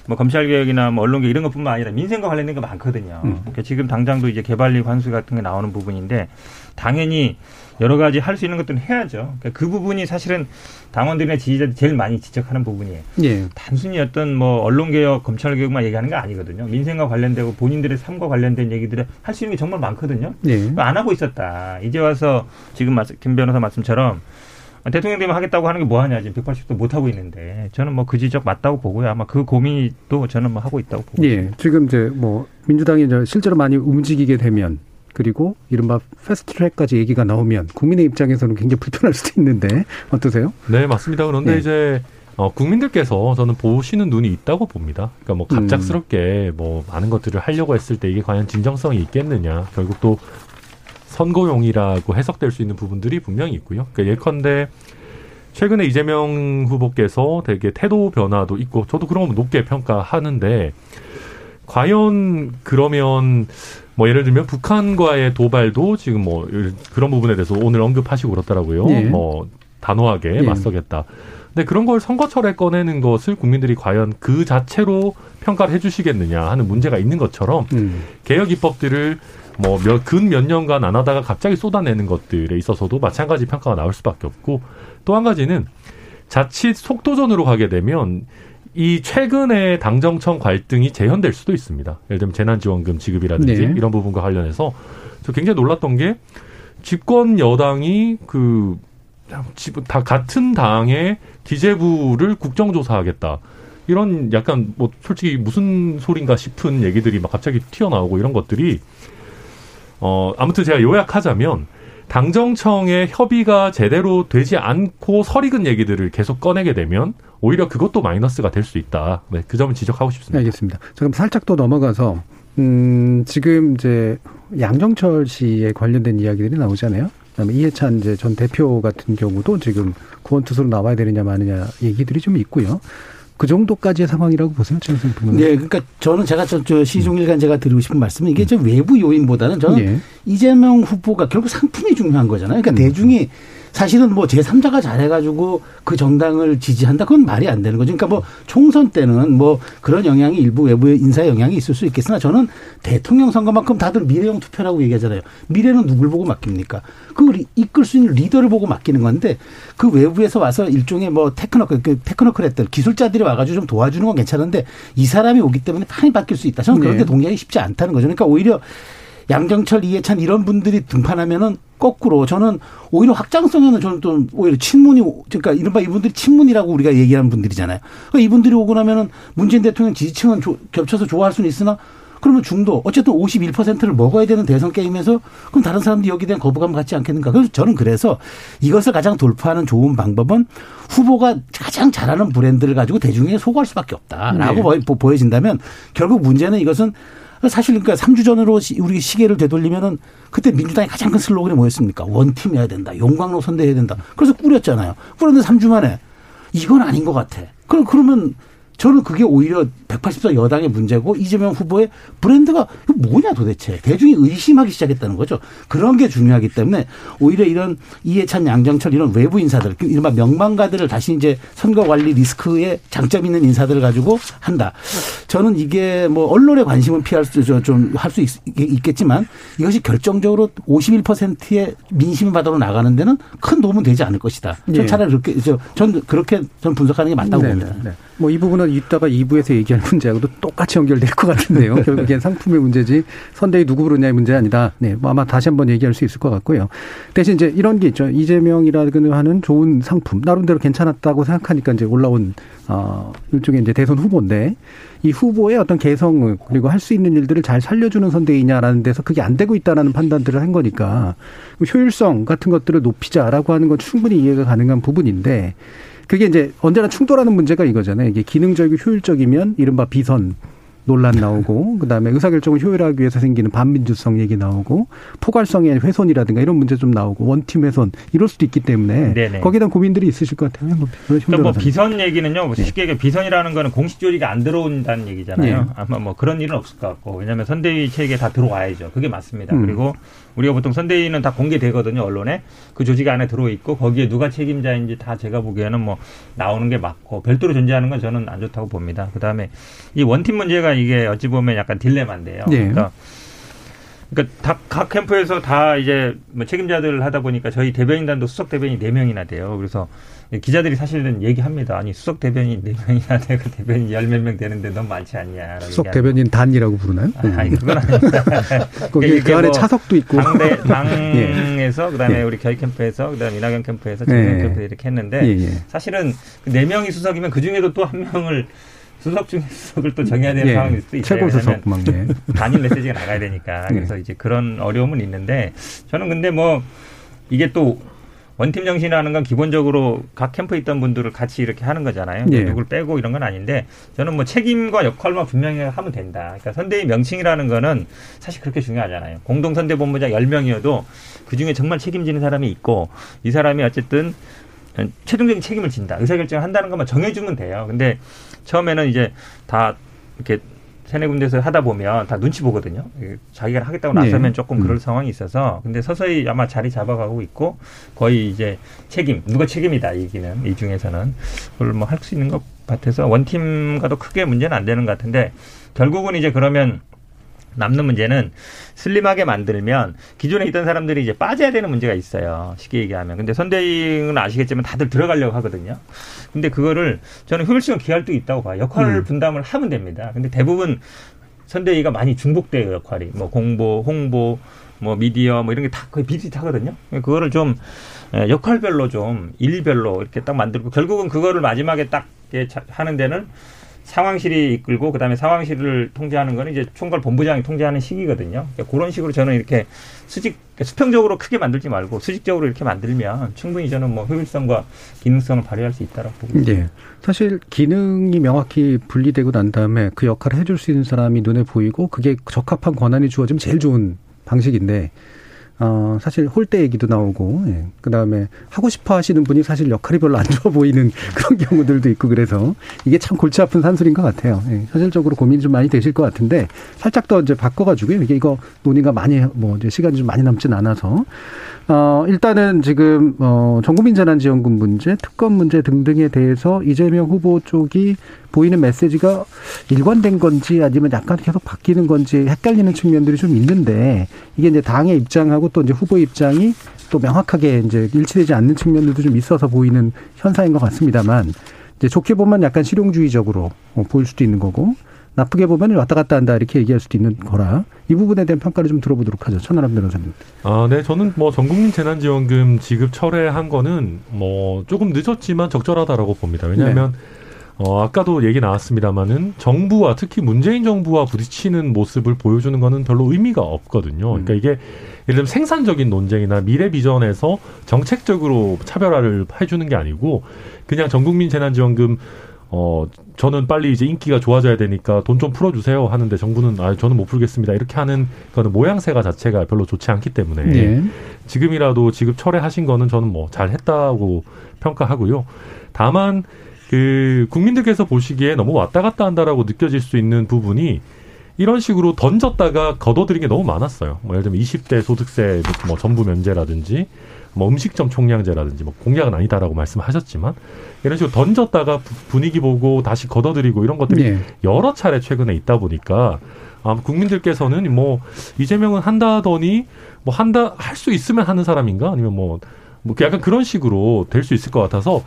뭐 검찰 개혁이나 뭐 언론 개혁 이런 것뿐만 아니라 민생과 관련된 게 많거든요. 음. 그러니까 지금 당장도 이제 개발리 환수 같은 게 나오는 부분인데 당연히 여러 가지 할 수 있는 것들은 해야죠. 그러니까 그 부분이 사실은 당원들이나 지지자들이 제일 많이 지적하는 부분이에요. 예. 단순히 어떤 뭐 언론개혁, 검찰개혁만 얘기하는 거 아니거든요. 민생과 관련되고 본인들의 삶과 관련된 얘기들을 할 수 있는 게 정말 많거든요. 예. 안 하고 있었다. 이제 와서 지금 김 변호사 말씀처럼 대통령 되면 하겠다고 하는 게 뭐하냐 지금 180도 못 하고 있는데 저는 뭐 그 지적 맞다고 보고요 아마 그 고민도 저는 뭐 하고 있다고 보고 예 지금 이제 뭐 민주당이 이제 실제로 많이 움직이게 되면 그리고 이른바 패스트트랙까지 얘기가 나오면 국민의 입장에서는 굉장히 불편할 수도 있는데 어떠세요? 네 맞습니다. 그런데 네. 이제 어, 국민들께서 저는 보시는 눈이 있다고 봅니다. 그러니까 뭐 갑작스럽게 음. 뭐 많은 것들을 하려고 했을 때 이게 과연 진정성이 있겠느냐. 결국 또 선거용이라고 해석될 수 있는 부분들이 분명히 있고요. 그러니까 예컨대 최근에 이재명 후보께서 되게 태도 변화도 있고 저도 그런 거 높게 평가하는데 과연 그러면 뭐 예를 들면 북한과의 도발도 지금 뭐 그런 부분에 대해서 오늘 언급하시고 그렇더라고요. 예. 뭐 단호하게 예. 맞서겠다. 근데 그런 걸 선거철에 꺼내는 것을 국민들이 과연 그 자체로 평가를 해주시겠느냐 하는 문제가 있는 것처럼 음. 개혁 입법들을 뭐 몇 근 몇 년간 안 하다가 갑자기 쏟아내는 것들에 있어서도 마찬가지 평가가 나올 수밖에 없고 또 한 가지는 자칫 속도전으로 가게 되면 이 최근에 당정청 갈등이 재현될 수도 있습니다. 예를 들면 재난지원금 지급이라든지 네. 이런 부분과 관련해서 저 굉장히 놀랐던 게 집권 여당이 그 다 같은 당의 기재부를 국정조사하겠다. 이런 약간 뭐 솔직히 무슨 소린가 싶은 얘기들이 막 갑자기 튀어나오고 이런 것들이 어 아무튼 제가 요약하자면 당정청의 협의가 제대로 되지 않고 설익은 얘기들을 계속 꺼내게 되면 오히려 그것도 마이너스가 될 수 있다. 네, 그 점을 지적하고 싶습니다. 알겠습니다. 자, 그럼 살짝 또 넘어가서 음, 지금 이제 양정철 씨에 관련된 이야기들이 나오잖아요. 그다음에 이해찬 이제 전 대표 같은 경우도 지금 구원투수로 나와야 되느냐 마느냐 얘기들이 좀 있고요. 그 정도까지의 상황이라고 보세요, 최영선 평론 네, 그러니까 저는 제가 저, 저 시종일관 제가 드리고 싶은 말씀은 이게 저 외부 요인보다는 저는 예. 이재명 후보가 결국 상품이 중요한 거잖아요. 그러니까 음. 대중이 사실은 뭐 제3자가 잘해가지고 그 정당을 지지한다. 그건 말이 안 되는 거죠. 그러니까 뭐 총선 때는 뭐 그런 영향이 일부 외부의 인사 영향이 있을 수 있겠으나 저는 대통령 선거만큼 다들 미래형 투표라고 얘기하잖아요. 미래는 누굴 보고 맡깁니까? 그걸 이끌 수 있는 리더를 보고 맡기는 건데 그 외부에서 와서 일종의 뭐 technoc, 그 technocrat들 기술자들이 와가지고 좀 도와주는 건 괜찮은데 이 사람이 오기 때문에 판이 바뀔 수 있다. 저는 그런데 네. 동의하기 쉽지 않다는 거죠. 그러니까 오히려 양정철, 이해찬 이런 분들이 등판하면은 거꾸로 저는 오히려 확장성에는 저는 또 오히려 친문이 그러니까 이른바 이분들이 친문이라고 우리가 얘기하는 분들이잖아요. 그러니까 이분들이 오고 나면은 문재인 대통령 지지층은 조, 겹쳐서 좋아할 수는 있으나 그러면 중도 어쨌든 51%를 먹어야 되는 대선 게임에서 그럼 다른 사람들이 여기에 대한 거부감 갖지 않겠는가. 그래서 저는 그래서 이것을 가장 돌파하는 좋은 방법은 후보가 가장 잘하는 브랜드를 가지고 대중에게 소구할 수밖에 없다라고 네. 보여진다면 결국 문제는 이것은 사실 그러니까 3주 전으로 우리 시계를 되돌리면은 그때 민주당이 가장 큰 슬로건이 뭐였습니까? 원팀 해야 된다. 용광로 선대해야 된다. 그래서 꾸렸잖아요. 그런데 3주 만에 이건 아닌 것 같아. 그럼 그러면 저는 그게 오히려 180석 여당의 문제고 이재명 후보의 브랜드가 뭐냐 도대체 대중이 의심하기 시작했다는 거죠. 그런 게 중요하기 때문에 오히려 이런 이해찬 양정철 이런 외부 인사들 이른바 명망가들을 다시 이제 선거 관리 리스크에 장점 있는 인사들을 가지고 한다. 저는 이게 뭐 언론의 관심은 피할 수 좀 할 수 있겠지만 이것이 결정적으로 51%의 민심을 받으러 나가는 데는 큰 도움은 되지 않을 것이다. 전 예. 차라리 그렇게 전 그렇게 전 분석하는 게 맞다고 네네. 봅니다. 네. 뭐이 부분은 이따가 2부에서 얘기할 문제하고도 똑같이 연결될 것 같은데요. [laughs] 결국엔 상품의 문제지 선대위 누구 부르냐의 문제 아니다. 네, 뭐 아마 다시 한번 얘기할 수 있을 것 같고요. 대신 이제 이런 게 있죠. 이재명이라는 하는 좋은 상품 나름대로 괜찮았다고 생각하니까 이제 올라온 어 일종의 이제 대선 후보인데 이 후보의 어떤 개성을 그리고 할 수 있는 일들을 잘 살려주는 선대위냐라는 데서 그게 안 되고 있다라는 판단들을 한 거니까 효율성 같은 것들을 높이자라고 하는 건 충분히 이해가 가능한 부분인데 그게 이제 언제나 충돌하는 문제가 이거잖아요. 이게 기능적이고 효율적이면 이른바 비선 논란 나오고 그다음에 의사결정을 효율화하기 위해서 생기는 반민주성 얘기 나오고 포괄성의 훼손이라든가 이런 문제 좀 나오고 원팀 훼손 이럴 수도 있기 때문에 네네. 거기에 대한 고민들이 있으실 것 같아요. 그러니까 뭐 비선 얘기는요. 뭐 쉽게 얘기해 비선이라는 거는 공식 조직이 안 들어온다는 얘기잖아요. 네. 아마 뭐 그런 일은 없을 것 같고 왜냐하면 선대위 체계에 다 들어와야죠. 그게 맞습니다. 음. 그리고 우리가 보통 선대위는 다 공개되거든요 언론에 그 조직 안에 들어 있고 거기에 누가 책임자인지 다 제가 보기에는 뭐 나오는 게 맞고 별도로 존재하는 건 저는 안 좋다고 봅니다. 그 다음에 이 원팀 문제가 이게 어찌 보면 약간 딜레마인데요. 네. 그러니까 그러니까 각 캠프에서 다 이제 뭐 책임자들 하다 보니까 저희 대변인단도 수석 대변인 네 명이나 돼요. 그래서 기자들이 사실은 얘기합니다. 아니 수석 대변인 네 명이나 되고 대변인 열 몇 명 되는데 너무 많지 않냐. 수석 대변인 단이라고 부르나요? 아, 아니 그건 아닙니다. [laughs] 거기 그 안에 뭐 차석도 있고 당대 [laughs] 당에서 그다음에 예. 우리 교육 캠프에서 그다음 이낙연 캠프에서 정경 예. 캠프 이렇게 했는데 예, 예. 사실은 그네 명이 수석이면 그 중에도 또 한 명을 수석 중에 수석을 또 정해야 되는 예, 상황일 수도 있어요. 최고 수석만 예. [laughs] 단일 메시지가 나가야 되니까 그래서 이제 그런 어려움은 있는데 저는 근데 뭐 이게 또 원팀 정신이라는 건 기본적으로 각 캠프에 있던 분들을 같이 이렇게 하는 거잖아요. 예. 누굴 빼고 이런 건 아닌데 저는 뭐 책임과 역할만 분명히 하면 된다. 그러니까 선대위 명칭이라는 거는 사실 그렇게 중요하잖아요. 공동선대본부장 열명이어도그 중에 정말 책임지는 사람이 있고 이 사람이 어쨌든 최종적인 책임을 진다. 의사결정을 한다는 것만 정해주면 돼요. 근데 처음에는 이제 다 이렇게 세네 군데서 하다 보면 다 눈치 보거든요. 자기가 하겠다고 나서면 네. 조금 그럴 음. 상황이 있어서 근데 서서히 아마 자리 잡아가고 있고 거의 이제 책임 누가 책임이다 얘기는 이 중에서는 그걸 뭐 할 수 있는 것 같아서 원팀과도 크게 문제는 안 되는 것 같은데 결국은 이제 그러면 남는 문제는 슬림하게 만들면 기존에 있던 사람들이 이제 빠져야 되는 문제가 있어요. 쉽게 얘기하면. 근데 선대위는 아시겠지만 다들 들어가려고 하거든요. 근데 그거를 저는 효율성은 기할 도 있다고 봐요. 역할 음. 분담을 하면 됩니다. 근데 대부분 선대위가 많이 중복돼요, 역할이. 뭐 공보, 홍보, 뭐 미디어 뭐 이런 게 다 거의 비슷하거든요. 그거를 좀 예, 역할별로 좀 일별로 이렇게 딱 만들고 결국은 그거를 마지막에 딱 하는 데는 상황실이 이끌고 그다음에 상황실을 통제하는 거는 이제 총괄 본부장이 통제하는 시기거든요. 그러니까 그런 식으로 저는 이렇게 수직 그러니까 수평적으로 크게 만들지 말고 수직적으로 이렇게 만들면 충분히 저는 뭐 효율성과 기능성을 발휘할 수 있다라고 보고 있습니다. 네. 사실 기능이 명확히 분리되고 난 다음에 그 역할을 해줄 수 있는 사람이 눈에 보이고 그게 적합한 권한이 주어지면 제일 좋은 방식인데 어, 사실 홀대 얘기도 나오고, 예. 그 다음에 하고 싶어 하시는 분이 사실 역할이 별로 안 좋아 보이는 [laughs] 그런 경우들도 있고 그래서 이게 참 골치 아픈 산술인 것 같아요. 예. 현실적으로 고민이 좀 많이 되실 것 같은데 살짝 더 이제 바꿔가지고요. 이게 이거 논의가 많이, 뭐 이제 시간이 좀 많이 남진 않아서 어, 일단은 지금, 어, 전국민 재난지원금 문제, 특검 문제 등등에 대해서 이재명 후보 쪽이 보이는 메시지가 일관된 건지 아니면 약간 계속 바뀌는 건지 헷갈리는 측면들이 좀 있는데 이게 이제 당의 입장하고 또 이제 후보 입장이 또 명확하게 이제 일치되지 않는 측면들도 좀 있어서 보이는 현상인 것 같습니다만 이제 좋게 보면 약간 실용주의적으로 어, 보일 수도 있는 거고 나쁘게 보면 왔다 갔다 한다 이렇게 얘기할 수도 있는 거라 이 부분에 대한 평가를 좀 들어보도록 하죠. 천하람 변호사님. 아, 네. 저는 뭐 전국민 재난지원금 지급 철회한 거는 뭐 조금 늦었지만 적절하다라고 봅니다. 왜냐하면 네. 어, 아까도 얘기 나왔습니다마는 정부와 특히 문재인 정부와 부딪히는 모습을 보여주는 거는 별로 의미가 없거든요. 그러니까 음. 이게 예를 들면 생산적인 논쟁이나 미래 비전에서 정책적으로 차별화를 해주는 게 아니고 그냥 전국민 재난지원금 어 저는 빨리 이제 인기가 좋아져야 되니까 돈 좀 풀어주세요 하는데 정부는 아 저는 못 풀겠습니다 이렇게 하는 거는 모양새가 자체가 별로 좋지 않기 때문에 네. 지금이라도 지급 철회하신 거는 저는 뭐 잘 했다고 평가하고요. 다만 그 국민들께서 보시기에 너무 왔다 갔다 한다라고 느껴질 수 있는 부분이 이런 식으로 던졌다가 걷어들인 게 너무 많았어요. 뭐 예를 들면 20대 소득세 뭐 전부 면제라든지 뭐 음식점 총량제라든지 뭐 공약은 아니다라고 말씀하셨지만 이런 식으로 던졌다가 분위기 보고 다시 걷어들이고 이런 것들이 네. 여러 차례 최근에 있다 보니까 아, 국민들께서는 뭐 이재명은 한다더니 뭐 한다 할 수 있으면 하는 사람인가 아니면 뭐, 뭐 약간 그런 식으로 될 수 있을 것 같아서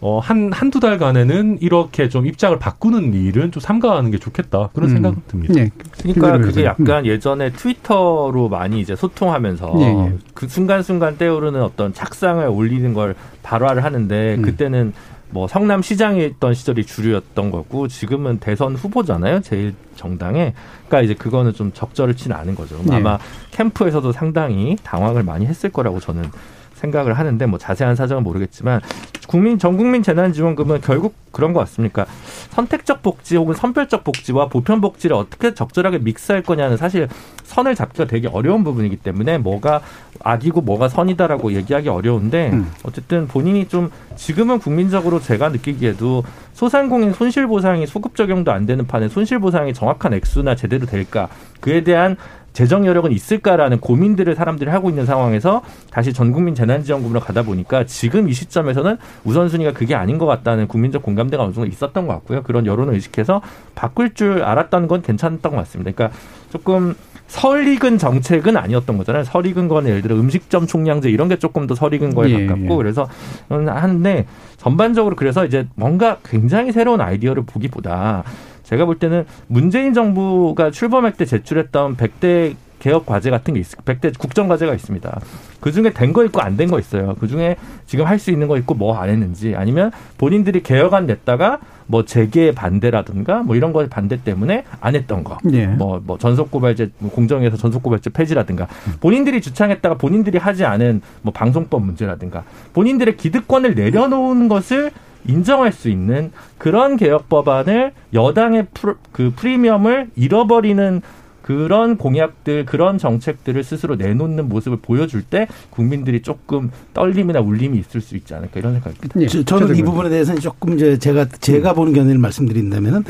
어, 한, 한두 달간에는 이렇게 좀 입장을 바꾸는 일은 좀 삼가하는 게 좋겠다. 그런 음. 생각은 듭니다. 네. 그러니까 그게 약간 음. 예전에 트위터로 많이 이제 소통하면서 네, 네. 그 순간순간 떼오르는 어떤 작상을 올리는 걸 발화를 하는데 음. 그때는 뭐 성남 시장에 있던 시절이 주류였던 거고 지금은 대선 후보잖아요. 제일 정당에. 그러니까 이제 그거는 좀 적절을 치는 않은 거죠. 네. 아마 캠프에서도 상당히 당황을 많이 했을 거라고 저는 생각을 하는데 뭐 자세한 사정은 모르겠지만 국민 전 국민 재난 지원금은 결국 그런 것 같습니까? 선택적 복지 혹은 선별적 복지와 보편 복지를 어떻게 적절하게 믹스할 거냐는 사실 선을 잡기가 되게 어려운 부분이기 때문에 뭐가 악이고 뭐가 선이다라고 얘기하기 어려운데 음. 어쨌든 본인이 좀 지금은 국민적으로 제가 느끼기에도 소상공인 손실보상이 소급 적용도 안 되는 판에 손실보상이 정확한 액수나 제대로 될까 그에 대한 재정 여력은 있을까라는 고민들을 사람들이 하고 있는 상황에서 다시 전 국민 재난지원금으로 가다 보니까 지금 이 시점에서는 우선순위가 그게 아닌 것 같다는 국민적 공감대가 어느 정도 있었던 것 같고요. 그런 여론을 의식해서 바꿀 줄 알았다는 건 괜찮았던 것 같습니다. 그러니까 조금 설익은 정책은 아니었던 거잖아요. 설익은 거는 예를 들어 음식점 총량제 이런 게 조금 더 설익은 거에 예, 가깝고 예. 그래서 하는데 전반적으로 그래서 이제 뭔가 굉장히 새로운 아이디어를 보기보다 제가 볼 때는 문재인 정부가 출범할 때 제출했던 100대 개혁 과제 같은 게 있, 100대 국정 과제가 있습니다. 그 중에 된 거 있고 안 된 거 있어요. 그 중에 지금 할 수 있는 거 있고 뭐 안 했는지 아니면 본인들이 개혁안 냈다가 뭐 재계 반대라든가 뭐 이런 거에 반대 때문에 안 했던 거. 예. 뭐, 뭐 전속고발제 뭐 공정에서 전속고발제 폐지라든가 본인들이 주창했다가 본인들이 하지 않은 뭐 방송법 문제라든가 본인들의 기득권을 내려놓은 것을 인정할 수 있는 그런 개혁 법안을 여당의 프그 프리미엄을 잃어버리는 그런 공약들, 그런 정책들을 스스로 내놓는 모습을 보여줄 때 국민들이 조금 떨림이나 울림이 있을 수 있지 않을까 이런 생각입니다. 예, 저는 이 부분에 대해서는 조금 이제 제가 제가 보는 견해를 말씀드린다면은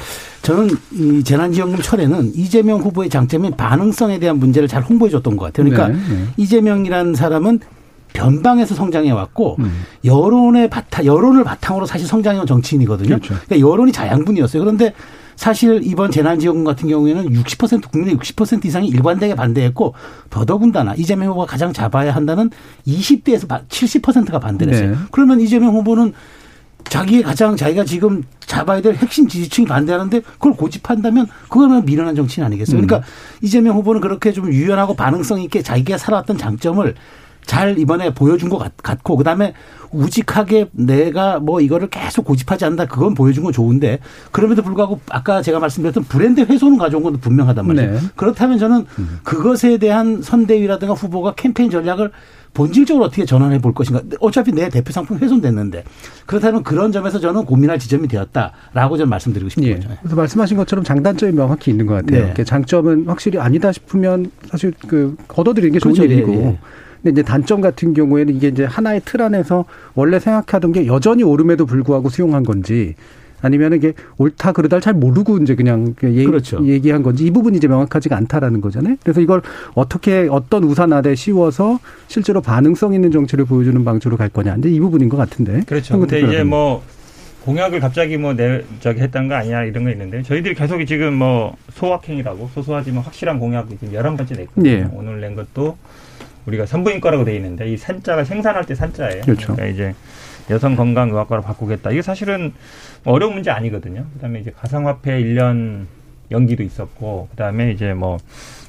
저는 이 재난지원금 철회는 이재명 후보의 장점인 반응성에 대한 문제를 잘 홍보해줬던 것 같아요. 그러니까 네, 네. 이재명이라는 사람은 변방에서 성장해 왔고 음. 여론의 바탕 여론을 바탕으로 사실 성장해온 정치인이거든요. 그렇죠. 그러니까 여론이 자양분이었어요. 그런데 사실 이번 재난지원금 같은 경우에는 60% 국민의 60% 이상이 일관되게 반대했고 더더군다나 이재명 후보가 가장 잡아야 한다는 20대에서 70%가 반대를 했어요. 네. 그러면 이재명 후보는 자기의 가장 자기가 지금 잡아야 될 핵심 지지층이 반대하는데 그걸 고집한다면 그거는 미련한 정치인 아니겠어요? 그러니까 음. 이재명 후보는 그렇게 좀 유연하고 반응성 있게 자기가 살아왔던 장점을 잘 이번에 보여준 것 같 고 그다음에 우직하게 내가 뭐 이거를 계속 고집하지 않는다 그건 보여준 건 좋은데 그럼에도 불구하고 아까 제가 말씀드렸던 브랜드 훼손은 가져온 건 분명하단 말이에요. 네. 그렇다면 저는 그것에 대한 선대위라든가 후보가 캠페인 전략을 본질적으로 어떻게 전환해 볼 것인가. 어차피 내 대표 상품 훼손됐는데 그렇다면 그런 점에서 저는 고민할 지점이 되었다라고 저는 말씀드리고 싶은 예. 거죠. 그래서 말씀하신 것처럼 장단점이 명확히 있는 것 같아요. 네. 장점은 확실히 아니다 싶으면 사실 그 걷어들이는 게 좋은 그렇죠. 일이고. 예. 예. 근데 이제 단점 같은 경우에는 이게 이제 하나의 틀 안에서 원래 생각하던 게 여전히 오름에도 불구하고 수용한 건지 아니면 이게 옳다 그르다를 잘 모르고 이제 그냥 얘기, 그렇죠. 얘기한 건지 이 부분이 이제 명확하지가 않다라는 거잖아요. 그래서 이걸 어떻게 어떤 우산 아래 씌워서 실제로 반응성 있는 정치를 보여주는 방식으로 갈 거냐. 이제 이 부분인 것 같은데. 그렇죠. 근데 이제 뭐 공약을 갑자기 뭐 내 저기 했던 거 아니야 이런 거 있는데 저희들이 계속 지금 뭐 소확행이라고 소소하지만 확실한 공약이 지금 열한 번째 냈거든요. 예. 오늘 낸 것도 우리가 산부인과라고 돼 있는데 이 산자가 생산할 때 산자예요. 그렇죠. 그러니까 이제 여성 건강 의학과로 바꾸겠다. 이게 사실은 어려운 문제 아니거든요. 그다음에 이제 가상화폐 1년 연기도 있었고 그다음에 이제 뭐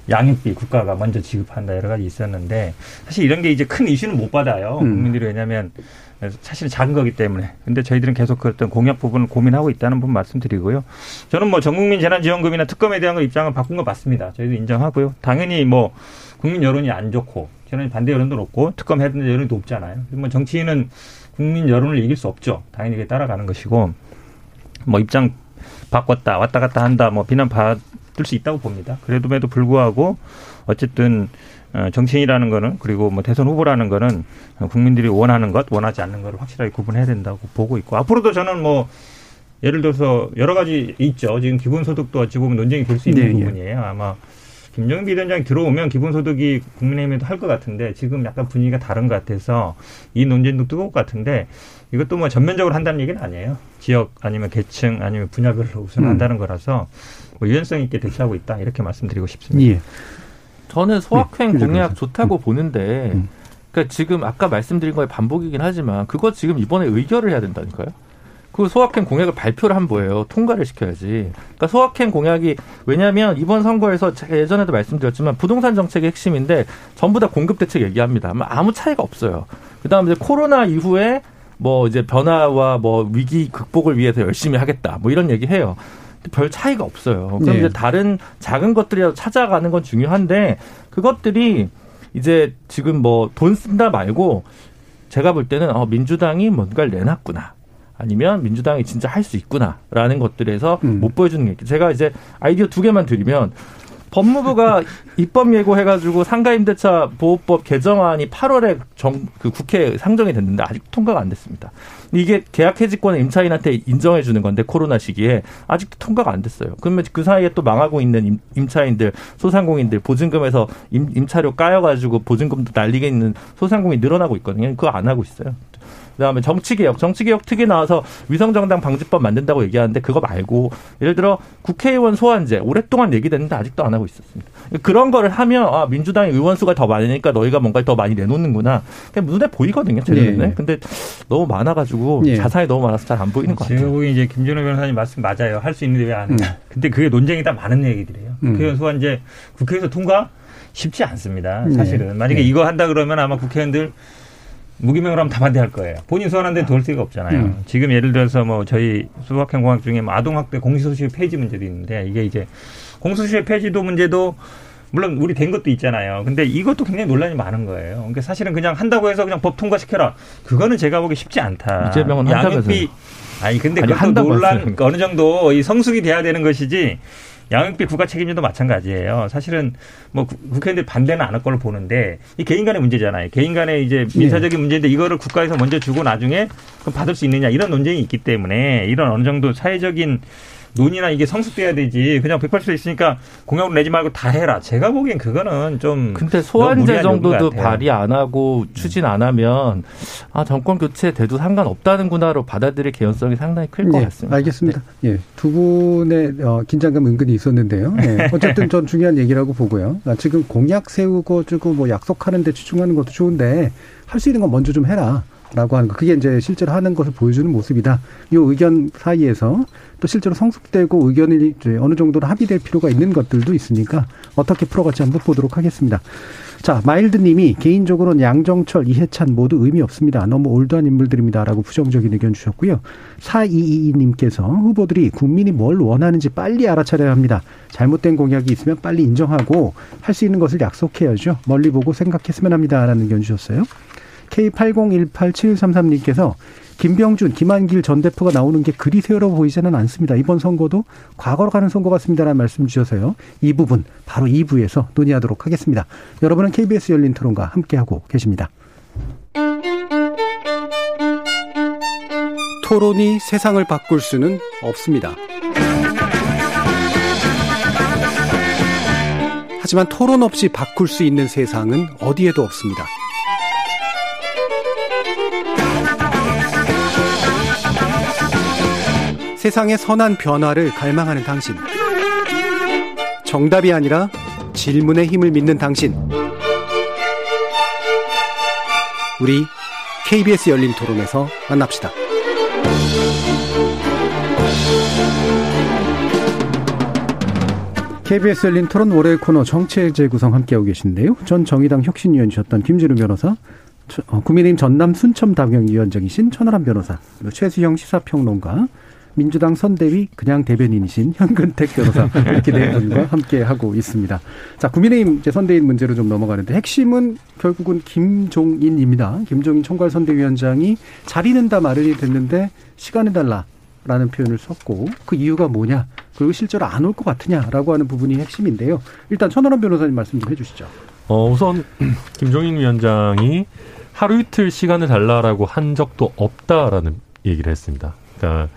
양육비 국가가 먼저 지급한다 여러 가지 있었는데 사실 이런 게 이제 큰 이슈는 못 받아요. 음. 국민들이 왜냐하면 사실은 작은 거기 때문에. 근데 저희들은 계속 그 어떤 공약 부분을 고민하고 있다는 부분 말씀드리고요. 저는 뭐 전국민 재난지원금이나 특검에 대한 거 입장을 바꾼 거 맞습니다. 저희도 인정하고요. 당연히 뭐 국민 여론이 안 좋고 저는 반대 여론도 높고 특검 해야 되는 여론이 높잖아요. 뭐 정치인은 국민 여론을 이길 수 없죠. 당연히 이게 따라가는 것이고 뭐 입장 바꿨다 왔다 갔다 한다 뭐 비난 받을 수 있다고 봅니다. 그래도에도 불구하고 어쨌든 어, 정치인이라는 거는 그리고 뭐 대선 후보라는 거는 국민들이 원하는 것 원하지 않는 것을 확실하게 구분해야 된다고 보고 있고 앞으로도 저는 뭐 예를 들어서 여러 가지 있죠. 지금 기본소득도 어찌 보면 논쟁이 될 수 있는 네, 예. 부분이에요. 아마 김정인 비대위원장이 들어오면 기본소득이 국민의힘에도 할 것 같은데 지금 약간 분위기가 다른 것 같아서 이 논쟁도 뜨거울 것 같은데 이것도 뭐 전면적으로 한다는 얘기는 아니에요. 지역 아니면 계층 아니면 분야별로 우선 음. 한다는 거라서 뭐 유연성 있게 대처하고 있다 이렇게 말씀드리고 싶습니다. 예. 저는 소확행 네, 공약 좋다고 음. 보는데 음. 그러니까 지금 아까 말씀드린 거에 반복이긴 하지만 그거 지금 이번에 의결을 해야 된다니까요. 그 소확행 공약을 발표를 한 거예요. 통과를 시켜야지. 그러니까 소확행 공약이 왜냐하면 이번 선거에서 예전에도 말씀드렸지만 부동산 정책의 핵심인데 전부 다 공급 대책 얘기합니다. 아무 차이가 없어요. 그다음에 이제 코로나 이후에 뭐 이제 변화와 뭐 위기 극복을 위해서 열심히 하겠다. 뭐 이런 얘기 해요. 별 차이가 없어요. 그럼 네. 이제 다른 작은 것들이라도 찾아가는 건 중요한데 그것들이 이제 지금 뭐 돈 쓴다 말고 제가 볼 때는 어 민주당이 뭔가를 내놨구나. 아니면 민주당이 진짜 할 수 있구나라는 것들에서 음. 못 보여주는 게 제가 이제 아이디어 두 개만 드리면 법무부가 [laughs] 입법 예고해가지고 상가임대차 보호법 개정안이 8월에 정, 그 국회 상정이 됐는데 아직 통과가 안 됐습니다. 이게 계약 해지권을 임차인한테 인정해 주는 건데 코로나 시기에 아직도 통과가 안 됐어요. 그러면 그 사이에 또 망하고 있는 임, 차인들 소상공인들 보증금에서 임, 임차료 까여가지고 보증금도 날리게 있는 소상공인이 늘어나고 있거든요. 그거 안 하고 있어요. 그다음에 정치개혁, 정치개혁 특위 나와서 위성정당 방지법 만든다고 얘기하는데 그거 말고 예를 들어 국회의원 소환제 오랫동안 얘기됐는데 아직도 안 하고 있었습니다. 그런 거를 하면 아 민주당의 의원 수가 더 많으니까 너희가 뭔가 더 많이 내놓는구나. 그냥 눈에 보이거든요, 제 눈에. 네. 근데 너무 많아가지고 네. 자산이 너무 많아서 잘 안 보이는 것 같아요. 제가 보기 이제 김준호 변호사님 말씀 맞아요. 할 수 있는데 왜 안 해? 음. 근데 그게 논쟁이 다 많은 얘기들이에요. 음. 국회의원 소환제 국회에서 통과 쉽지 않습니다. 사실은 네. 만약에 네. 이거 한다 그러면 아마 국회의원들 무기명으로 하면 다 반대할 거예요. 본인 소환한데 돌 수가 없잖아요. 음. 지금 예를 들어서 뭐 저희 수학행 공학 중에 뭐 아동학대 공시소식 폐지 문제도 있는데 이게 이제 공소시효 폐지도 문제도 물론 우리 된 것도 있잖아요. 근데 이것도 굉장히 논란이 많은 거예요. 그러니까 사실은 그냥 한다고 해서 그냥 법 통과시켜라. 그거는 제가 보기 쉽지 않다. 이재명은 양육비 아니 근데 그것도 논란 어느 정도 이 성숙이 돼야 되는 것이지 양육비 국가 책임제도 마찬가지예요. 사실은 뭐 국회의원들이 반대는 안 할 걸로 보는데 이 개인 간의 문제잖아요. 개인 간의 이제 민사적인 네. 문제인데 이거를 국가에서 먼저 주고 나중에 그럼 받을 수 있느냐 이런 논쟁이 있기 때문에 이런 어느 정도 사회적인 논의나 이게 성숙돼야 되지. 그냥 180세 있으니까 공약을 내지 말고 다 해라. 제가 보기엔 그거는 좀. 근데 소환제 정도도 발의 안 하고 추진 안 하면 아 정권 교체 돼도 상관없다는구나로 받아들일 개연성이 상당히 클것 네, 같습니다. 알겠습니다. 네. 예, 두 분의 어, 긴장감 은근히 있었는데요. 네. [laughs] 어쨌든 전 중요한 얘기라고 보고요. 아, 지금 공약 세우고 주고 뭐 약속하는데 집중하는 것도 좋은데 할 수 있는 건 먼저 좀 해라. 라고 하는 거. 그게 이제 실제로 하는 것을 보여주는 모습이다. 이 의견 사이에서 또 실제로 성숙되고 의견이 이제 어느 정도로 합의될 필요가 있는 것들도 있으니까 어떻게 풀어갈지 한번 보도록 하겠습니다. 자, 마일드 님이 개인적으로는 양정철, 이해찬 모두 의미 없습니다. 너무 old한 인물들입니다 라고 부정적인 의견 주셨고요. 4222님께서 후보들이 국민이 뭘 원하는지 빨리 알아차려야 합니다. 잘못된 공약이 있으면 빨리 인정하고 할 수 있는 것을 약속해야죠. 멀리 보고 생각했으면 합니다 라는 의견 주셨어요. K80187133님께서 김병준, 김한길 전 대표가 나오는 게 그리 세월어 보이지는 않습니다. 이번 선거도 과거로 가는 선거 같습니다라는 말씀 주셔서요. 이 부분 바로 2부에서 논의하도록 하겠습니다. 여러분은 KBS 열린 토론과 함께하고 계십니다. 토론이 세상을 바꿀 수는 없습니다. 하지만 토론 없이 바꿀 수 있는 세상은 어디에도 없습니다. 세상의 선한 변화를 갈망하는 당신. 정답이 아니라 질문의 힘을 믿는 당신. 우리 KBS 열린 토론에서 만납시다. KBS 열린 토론 월요일 코너 정체 재구성 함께하고 계신데요. 전 정의당 혁신위원이셨던 김진우 변호사, 어, 국민의힘 전남 순천 당협위원장이신 천하람 변호사, 최수영 시사평론가, 민주당 선대위 그냥 대변인이신 [laughs] 현근택 변호사 이렇게 네 분과 함께 하고 있습니다. 자, 국민의힘 이제 선대인 문제로 좀 넘어가는데 핵심은 결국은 김종인입니다. 김종인 총괄 선대위원장이 자리는 다 마련이 됐는데 시간을 달라. 라는 표현을 썼고 그 이유가 뭐냐 그리고 실제로 안 올 것 같으냐라고 하는 부분이 핵심인데요. 일단 천하람 변호사님 말씀 좀 해주시죠. 어, 우선 [clears throat] 김종인 위원장이 하루 이틀 시간을 달라라고 한 적도 없다라는 얘기를 했습니다. 그러니까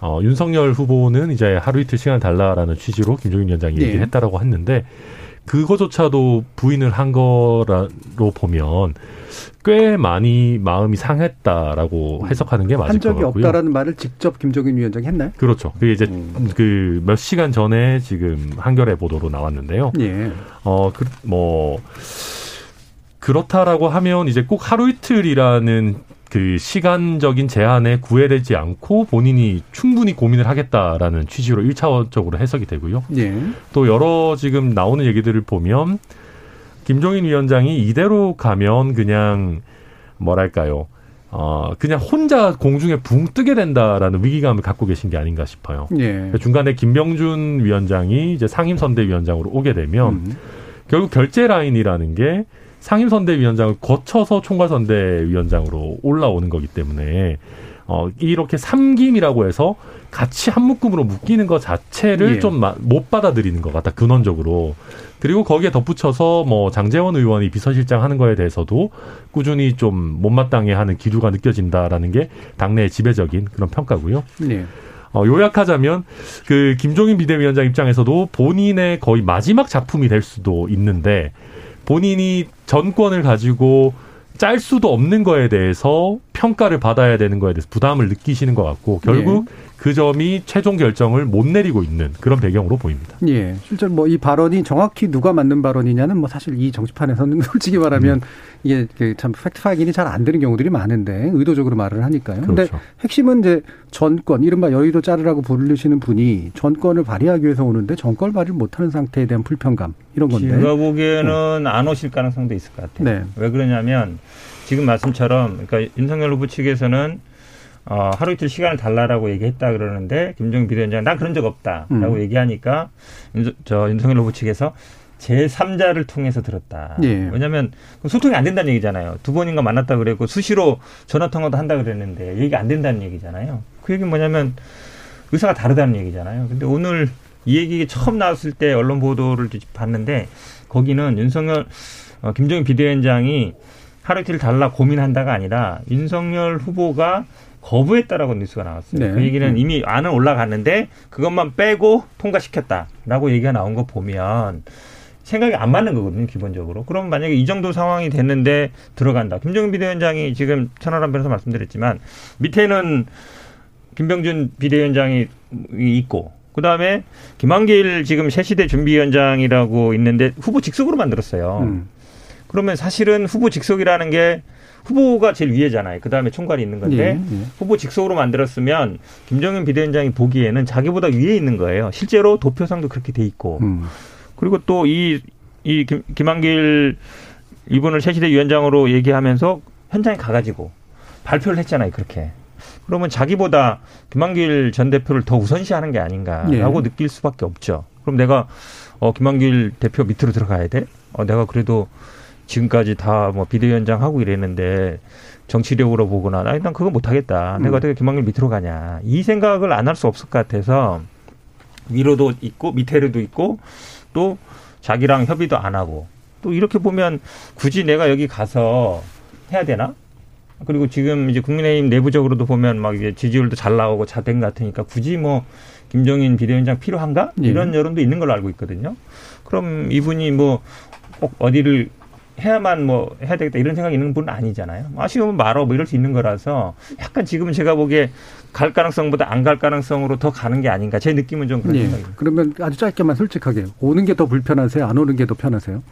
어, 윤석열 후보는 이제 하루 이틀 시간 달라라는 취지로 김종인 위원장이 네. 얘기를 했다라고 했는데 그거조차도 부인을 한 거로 보면 꽤 많이 마음이 상했다라고 해석하는 게 맞을 것 같고요. 한 적이 없다라는 말을 직접 김종인 위원장이 했나요? 그렇죠. 그게 이제 음. 그몇 시간 전에 지금 한겨레 보도로 나왔는데요. 예. 어 그 뭐 그렇다라고 하면 이제 꼭 하루 이틀이라는 그 시간적인 제한에 구애되지 않고 본인이 충분히 고민을 하겠다라는 취지로 일차원적으로 해석이 되고요. 예. 또 여러 지금 나오는 얘기들을 보면 김종인 위원장이 이대로 가면 그냥 뭐랄까요. 어, 그냥 혼자 공중에 붕 뜨게 된다라는 위기감을 갖고 계신 게 아닌가 싶어요. 예. 중간에 김병준 위원장이 이제 상임선대위원장으로 오게 되면 음. 결국 결제 라인이라는 게 상임선대위원장을 거쳐서 총괄선대위원장으로 올라오는 거기 때문에 어 이렇게 삼김이라고 해서 같이 한 묶음으로 묶이는 것 자체를 예. 좀못 받아들이는 것 같다 근원적으로 그리고 거기에 덧붙여서 뭐 장재원 의원이 비서실장 하는 거에 대해서도 꾸준히 좀 못마땅해 하는 기류가 느껴진다라는 게 당내의 지배적인 그런 평가고요. 네. 어, 요약하자면 그 김종인 비대위원장 입장에서도 본인의 거의 마지막 작품이 될 수도 있는데 본인이 전권을 가지고 짤 수도 없는 거에 대해서 평가를 받아야 되는 거에 대해서 부담을 느끼시는 것 같고 결국 네. 그 점이 최종 결정을 못 내리고 있는 그런 배경으로 보입니다. 예. 실제로 뭐 이 발언이 정확히 누가 맞는 발언이냐는 뭐 사실 이 정치판에서는 [laughs] 솔직히 말하면 음. 이게 그참 팩트 확인이 잘 안 되는 경우들이 많은데 의도적으로 말을 하니까요. 그런데 그렇죠. 핵심은 이제 전권 이른바 여의도 자르라고 부르시는 분이 전권을 발휘하기 위해서 오는데 전권을 발휘 못하는 상태에 대한 불편감 이런 건데. 제가 보기에는 네. 안 오실 가능성도 있을 것 같아요. 네. 왜 그러냐면 지금 말씀처럼 그러니까 윤석열 후보 측에서는 어, 하루 이틀 시간을 달라라고 얘기했다 그러는데 김정은 비대위원장 난 그런 적 없다라고 음. 얘기하니까 윤, 저 윤석열 후보 측에서 제3자를 통해서 들었다. 예. 왜냐하면 소통이 안 된다는 얘기잖아요. 두 번인가 만났다 그랬고 수시로 전화 통화도 한다 그랬는데 얘기 안 된다는 얘기잖아요. 그 얘기는 뭐냐면 의사가 다르다는 얘기잖아요. 근데 오늘 이 얘기 처음 나왔을 때 언론 보도를 봤는데 거기는 윤석열 어, 김종인 비대위원장이 하루 이틀 달라 고민한다가 아니라 윤석열 후보가 거부했다라고 뉴스가 나왔어요. 네. 그 얘기는 이미 안은 올라갔는데 그것만 빼고 통과시켰다라고 얘기가 나온 거 보면 생각이 안 맞는 거거든요, 기본적으로. 그럼 만약에 이 정도 상황이 됐는데 들어간다. 김정은 비대위원장이 지금 천하람 변호사 말씀드렸지만 밑에는 김병준 비대위원장이 있고 그 다음에 김한길 지금 새시대 준비위원장이라고 있는데 후보 직속으로 만들었어요. 음. 그러면 사실은 후보 직속이라는 게 후보가 제일 위에잖아요. 그 다음에 총괄이 있는 건데 예, 예. 후보 직속으로 만들었으면 김정은 비대위원장이 보기에는 자기보다 위에 있는 거예요. 실제로 도표상도 그렇게 돼 있고 음. 그리고 또이이 김한길 이분을 새시대 위원장으로 얘기하면서 현장에 가가지고 발표를 했잖아요. 그렇게. 그러면 자기보다 김한길 전 대표를 더 우선시하는 게 아닌가라고 예. 느낄 수밖에 없죠. 그럼 내가 어 김한길 대표 밑으로 들어가야 돼? 어 내가 그래도 지금까지 다 뭐 비대위원장 하고 이랬는데 정치력으로 보거나 아니 난 그거 못 하겠다. 내가 음. 어떻게 김한길 밑으로 가냐. 이 생각을 안 할 수 없을 것 같아서 위로도 있고 밑에도 있고 또 자기랑 협의도 안 하고 또 이렇게 보면 굳이 내가 여기 가서 해야 되나? 그리고 지금 이제 국민의힘 내부적으로도 보면 막 이제 지지율도 잘 나오고 자댕 같으니까 굳이 뭐 김종인 비대위원장 필요한가? 예. 이런 여론도 있는 걸로 알고 있거든요. 그럼 이분이 뭐 꼭 어디를 해야만 뭐 해야 되겠다 이런 생각이 있는 분은 아니잖아요. 아쉬우면 말어 뭐 이럴 수 있는 거라서 약간 지금은 제가 보기에 갈 가능성보다 안 갈 가능성으로 더 가는 게 아닌가 제 느낌은 좀 그런 예. 생각입니다. 그러면 아주 짧게만 솔직하게 오는 게 더 불편하세요? 안 오는 게 더 편하세요?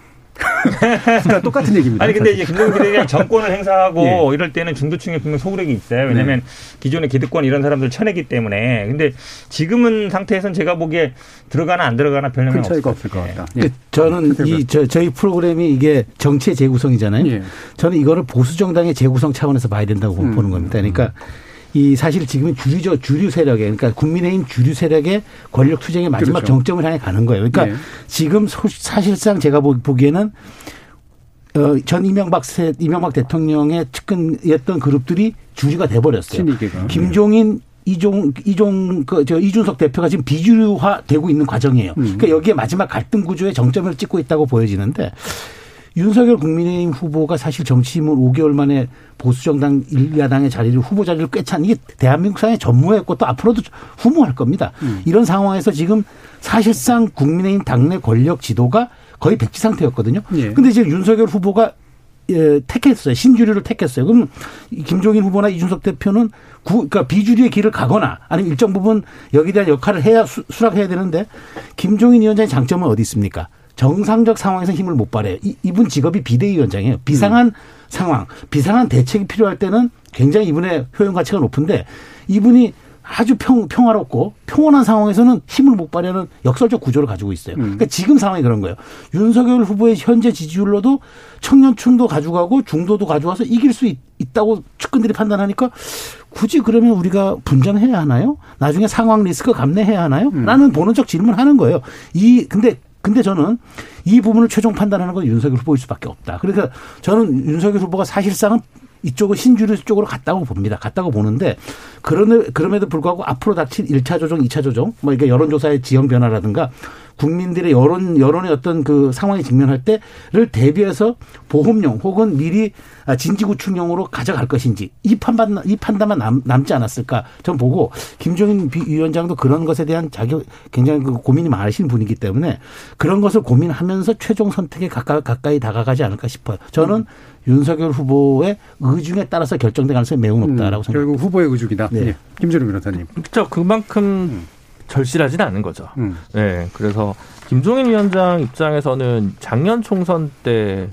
그러니까 똑같은 얘기입니다. 아니 근데 이제 김동연 비대위원 정권을 행사하고 [laughs] 예. 이럴 때는 중도층에 분명 소구력이 있어요. 왜냐하면 네. 기존의 기득권 이런 사람들 쳐내기 때문에. 근데 지금은 상태에선 제가 보기에 들어가나 안 들어가나 별 영향 차이가 없을 것 같다. 예. 그 저는 이 저, 저희 프로그램이 이게 정치의 재구성이잖아요. 예. 저는 이거를 보수 정당의 재구성 차원에서 봐야 된다고 음. 보는 겁니다. 그러니까. 음. 이 사실 지금은 주류적 주류 세력에 그러니까 국민의힘 주류 세력의 권력 투쟁의 마지막 그렇죠. 정점을 향해 가는 거예요. 그러니까 네. 지금 사실상 제가 보기에는 어, 전 이명박 세, 이명박 대통령의 측근이었던 그룹들이 주류가 돼 버렸어요. 친이계가. 김종인 이종 이종 그저 이준석 대표가 지금 비주류화 되고 있는 과정이에요. 음. 그러니까 여기에 마지막 갈등 구조의 정점을 찍고 있다고 보여지는데 윤석열 국민의힘 후보가 사실 정치인문 5개월 만에 보수정당 일야당의 자리를 후보 자리를 꿰찬 이게 대한민국 사회의 전무했고 또 앞으로도 후무할 겁니다. 음. 이런 상황에서 지금 사실상 국민의힘 당내 권력 지도가 거의 백지 상태였거든요. 예. 근데 지금 윤석열 후보가 예, 택했어요. 신주류를 택했어요. 그럼 김종인 후보나 이준석 대표는 구, 그러니까 비주류의 길을 가거나 아니면 일정 부분 여기에 대한 역할을 해야 수, 수락해야 되는데 김종인 위원장의 장점은 어디 있습니까? 정상적 상황에서 힘을 못 발해. 이, 이분 직업이 비대위원장이에요. 비상한 음. 상황, 비상한 대책이 필요할 때는 굉장히 이분의 효용 가치가 높은데 이분이 아주 평, 평화롭고 평온한 상황에서는 힘을 못 발휘하는 역설적 구조를 가지고 있어요. 음. 그러니까 지금 상황이 그런 거예요. 윤석열 후보의 현재 지지율로도 청년층도 가져가고 중도도 가져와서 이길 수 있, 다고 측근들이 판단하니까 굳이 그러면 우리가 분전해야 하나요? 나중에 상황 리스크 감내해야 하나요? 음. 라는 본원적 질문을 하는 거예요. 이 근데 근데 저는 이 부분을 최종 판단하는 건 윤석열 후보일 수밖에 없다. 그러니까 저는 윤석열 후보가 사실상은 이쪽은 신주류 쪽으로 갔다고 봅니다. 갔다고 보는데 그런 그럼에도 불구하고 앞으로 닥칠 1차 조정, 2차 조정, 뭐 이게 여론조사의 지형 변화라든가 국민들의 여론 여론의 어떤 그 상황에 직면할 때를 대비해서 보험용 혹은 미리 진지구축용으로 가져갈 것인지 이 판단 이 판단만 남, 남지 않았을까 전 보고 김종인 위원장도 그런 것에 대한 자기 굉장히 그 고민이 많으신 분이기 때문에 그런 것을 고민하면서 최종 선택에 가까, 가까이 다가가지 않을까 싶어요. 저는 음. 윤석열 후보의 의중에 따라서 결정될 가능성이 매우 높다라고 음, 생각합니다. 결국 후보의 의중이다. 네. 네. 김준우 변호사님. 그렇죠. 그만큼 음. 절실하지는 않은 거죠. 음. 네. 그래서 김종인 위원장 입장에서는 작년 총선 때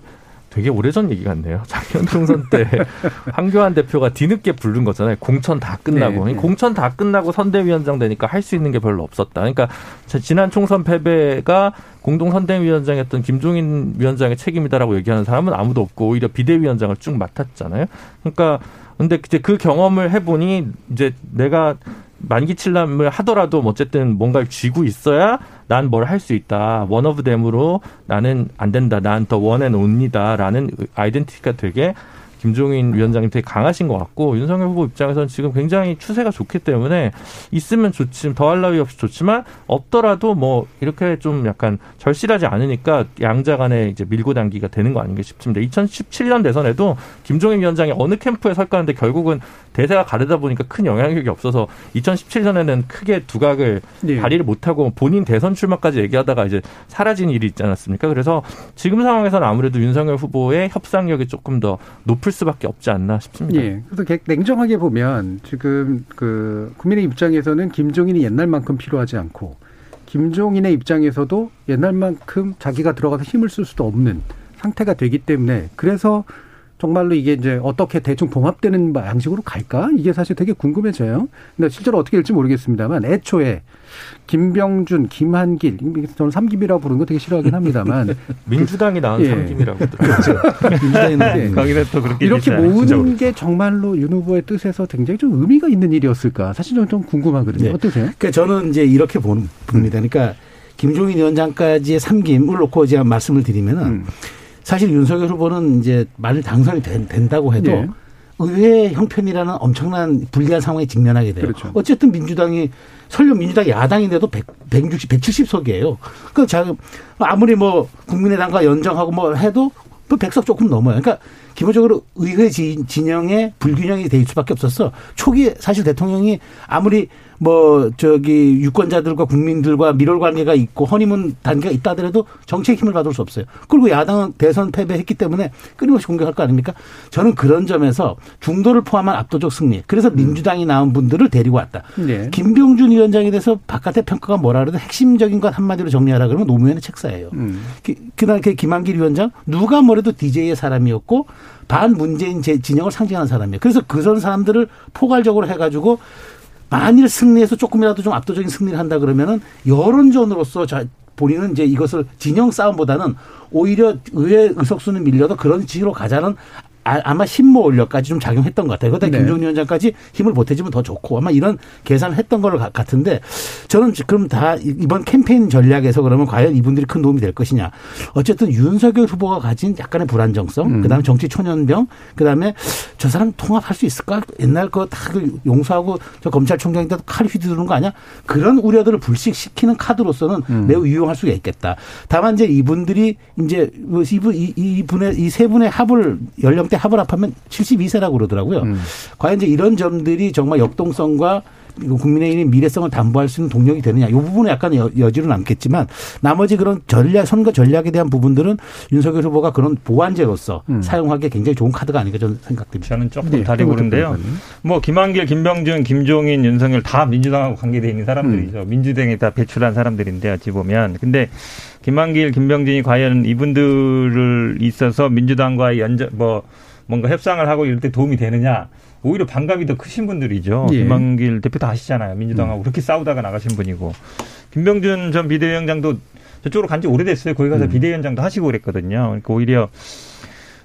되게 오래전 얘기 같네요. [laughs] 작년 총선 때 [laughs] 황교안 대표가 뒤늦게 부른 거잖아요. 공천 다 끝나고. 네, 네. 공천 다 끝나고 선대위원장 되니까 할 수 있는 게 별로 없었다. 그러니까 지난 총선 패배가 공동 선대위원장이었던 김종인 위원장의 책임이다라고 얘기하는 사람은 아무도 없고 오히려 비대위원장을 쭉 맡았잖아요. 그러니까 근데 이제 그 경험을 해보니 이제 내가 만기친람을 하더라도 뭐 어쨌든 뭔가를 쥐고 있어야 난 뭘 할 수 있다. one of them으로 나는 안 된다. 난 더 원앤 온이다라는 아이덴티티가 되게 김종인 위원장님 되게 강하신 것 같고 윤석열 후보 입장에서는 지금 굉장히 추세가 좋기 때문에 있으면 좋지 더할 나위 없이 좋지만 없더라도 뭐 이렇게 좀 약간 절실하지 않으니까 양자 간에 이제 밀고 당기가 되는 거 아닌가 싶습니다. 2017년 대선에도 김종인 위원장이 어느 캠프에 설까는데 결국은 대세가 가르다 보니까 큰 영향력이 없어서 2017년에는 크게 두각을 네. 발휘를 못하고 본인 대선 출마까지 얘기하다가 이제 사라진 일이 있지 않았습니까? 그래서 지금 상황에서는 아무래도 윤석열 후보의 협상력이 조금 더 높을 수밖에 없지 않나 싶습니다. 예. 그래서 냉정하게 보면 지금 그 국민의 입장에서는 김종인이 옛날만큼 필요하지 않고 김종인의 입장에서도 옛날만큼 자기가 들어가서 힘을 쓸 수도 없는 상태가 되기 때문에 그래서 정말로 이게 이제 어떻게 대충 봉합되는 양식으로 갈까? 이게 사실 되게 궁금해져요. 근데 실제로 어떻게 될지 모르겠습니다만 애초에 김병준, 김한길, 저는 삼김이라고 부르는 거 되게 싫어하긴 합니다만 [laughs] 민주당이 나온 예. 삼김이라고 [laughs] 그렇죠. 민주당이 네. [laughs] 또 그렇게 이렇게 모으는 게 정말로 윤 후보의 뜻에서 굉장히 좀 의미가 있는 일이었을까? 사실 저는 좀 궁금하거든요. 네. 어떠세요? 그러니까 저는 이제 이렇게 봅니다. 그러니까 김종인 위원장까지의 삼김을 놓고 제가 말씀을 드리면은. 음. 사실 윤석열 후보는 이제 만일 당선이 된, 다고 해도 네. 의회 형편이라는 엄청난 불리한 상황에 직면하게 돼요. 그렇죠. 어쨌든 민주당이 설령 민주당 야당인데도 100, 160, 170석이에요. 그 자, 아무리 뭐 국민의당과 연정하고 뭐 해도 뭐 100석 조금 넘어요. 그러니까 기본적으로 의회 진영의 불균형이 될 수밖에 없었어. 초기에 사실 대통령이 아무리 뭐 저기 유권자들과 국민들과 밀월 관계가 있고 허니문 단계가 있다 하더라도 정책 힘을 받을 수 없어요. 그리고 야당은 대선 패배했기 때문에 끊임없이 공격할 거 아닙니까? 저는 그런 점에서 중도를 포함한 압도적 승리. 그래서 음. 민주당이 나온 분들을 데리고 왔다. 네. 김병준 위원장에 대해서 바깥의 평가가 뭐라 그래도 핵심적인 것 한마디로 정리하라 그러면 노무현의 책사예요. 음. 그날 그 김한길 위원장 누가 뭐래도 DJ의 사람이었고 반 문재인 진영을 상징하는 사람이에요. 그래서 그런 사람들을 포괄적으로 해가지고 만일 승리해서 조금이라도 좀 압도적인 승리를 한다 그러면은 여론전으로서 자, 본인은 이제 이것을 진영 싸움보다는 오히려 의회 의석수는 밀려도 그런 지로 가자는 아, 아마 신모 올려까지 좀 작용했던 것 같아요. 그러다 네. 김종인 위원장까지 힘을 보태주면 더 좋고 아마 이런 계산을 했던 걸 같은데 저는 그럼 다 이번 캠페인 전략에서 그러면 과연 이분들이 큰 도움이 될 것이냐. 어쨌든 윤석열 후보가 가진 약간의 불안정성, 음. 그다음에 정치 초년병, 그다음에 저 사람 통합할 수 있을까? 옛날 거다그 용서하고 저 검찰총장인데도 칼 휘두르는 거 아니야? 그런 우려들을 불식시키는 카드로서는 음. 매우 유용할 수가 있겠다. 다만 이제 이분들이 이제 뭐 이분 이분의 이 세 분의 합을 연령대 때 합을 합하면 72세라고 그러더라고요. 음. 과연 이제 이런 점들이 정말 역동성과 국민의힘의 미래성을 담보할 수 있는 동력이 되느냐. 이 부분은 약간 여, 지로 남겠지만 나머지 그런 전략, 선거 전략에 대한 부분들은 윤석열 후보가 그런 보완제로서 음. 사용하기에 굉장히 좋은 카드가 아닌가 저는 생각됩니다. 저는 조금 네, 다리 보는데요. 뭐 김한길, 김병준, 김종인, 윤석열 다 민주당하고 관계되어 있는 사람들이죠. 음. 민주당에 다 배출한 사람들인데 어찌 보면. 근데 김한길, 김병준이 과연 이분들을 있어서 민주당과의 연정 뭐 뭔가 협상을 하고 이럴 때 도움이 되느냐? 오히려 반감이 더 크신 분들이죠. 예. 김한길 대표 다 아시잖아요. 민주당하고 음. 그렇게 싸우다가 나가신 분이고 김병준 전 비대위원장도 저쪽으로 간 지 오래됐어요. 거기 가서 음. 비대위원장도 하시고 그랬거든요. 그러니까 오히려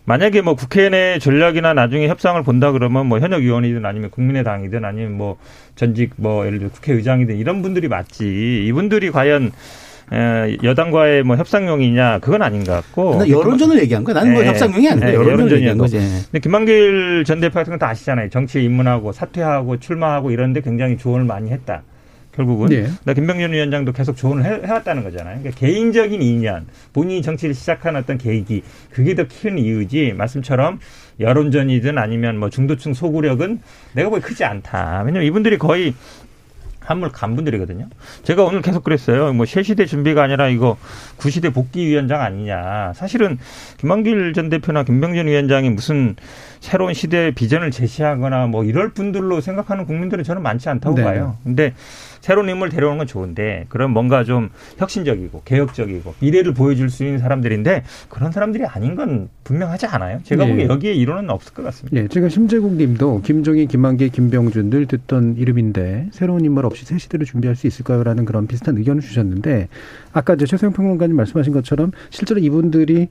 만약에 뭐 국회 내 전략이나 나중에 협상을 본다 그러면 뭐 현역 의원이든 아니면 국민의당이든 아니면 뭐 전직 뭐 예를 들어 국회의장이든 이런 분들이 맞지. 이분들이 과연 여당과의 뭐 협상용이냐 그건 아닌 것 같고. 여론전을 얘기한 거야. 나는 뭐 네. 협상용이 아니고 네. 여론전을 얘기한 거지. 근데 김만길 전 대표 같은 건 다 아시잖아요. 정치에 입문하고 사퇴하고 출마하고 이런데 굉장히 조언을 많이 했다. 결국은. 네. 나 김병준 위원장도 계속 조언을 해, 해왔다는 거잖아요. 그러니까 개인적인 인연, 본인이 정치를 시작한 어떤 계기, 그게 더 큰 이유지. 말씀처럼 여론전이든 아니면 뭐 중도층 소구력은 내가 보기 크지 않다. 왜냐면 이분들이 거의 한물 간 분들이거든요. 제가 오늘 계속 그랬어요. 뭐 새시대 준비가 아니라 이거 구시대 복귀 위원장 아니냐. 사실은 김한길 전 대표나 김병준 위원장이 무슨 새로운 시대의 비전을 제시하거나 뭐 이럴 분들로 생각하는 국민들은 저는 많지 않다고 네. 봐요. 근데 새로운 인물 데려오는 건 좋은데 그런 뭔가 좀 혁신적이고 개혁적이고 미래를 보여줄 수 있는 사람들인데 그런 사람들이 아닌 건 분명하지 않아요. 제가 네. 보기에 여기에 이론은 없을 것 같습니다. 네, 지금 심재국 님도 김종인, 김만기, 김병준 늘 듣던 이름인데 새로운 인물 없이 새 시대를 준비할 수 있을까요? 라는 그런 비슷한 의견을 주셨는데 아까 이제 최소영 평론가님 말씀하신 것처럼 실제로 이분들이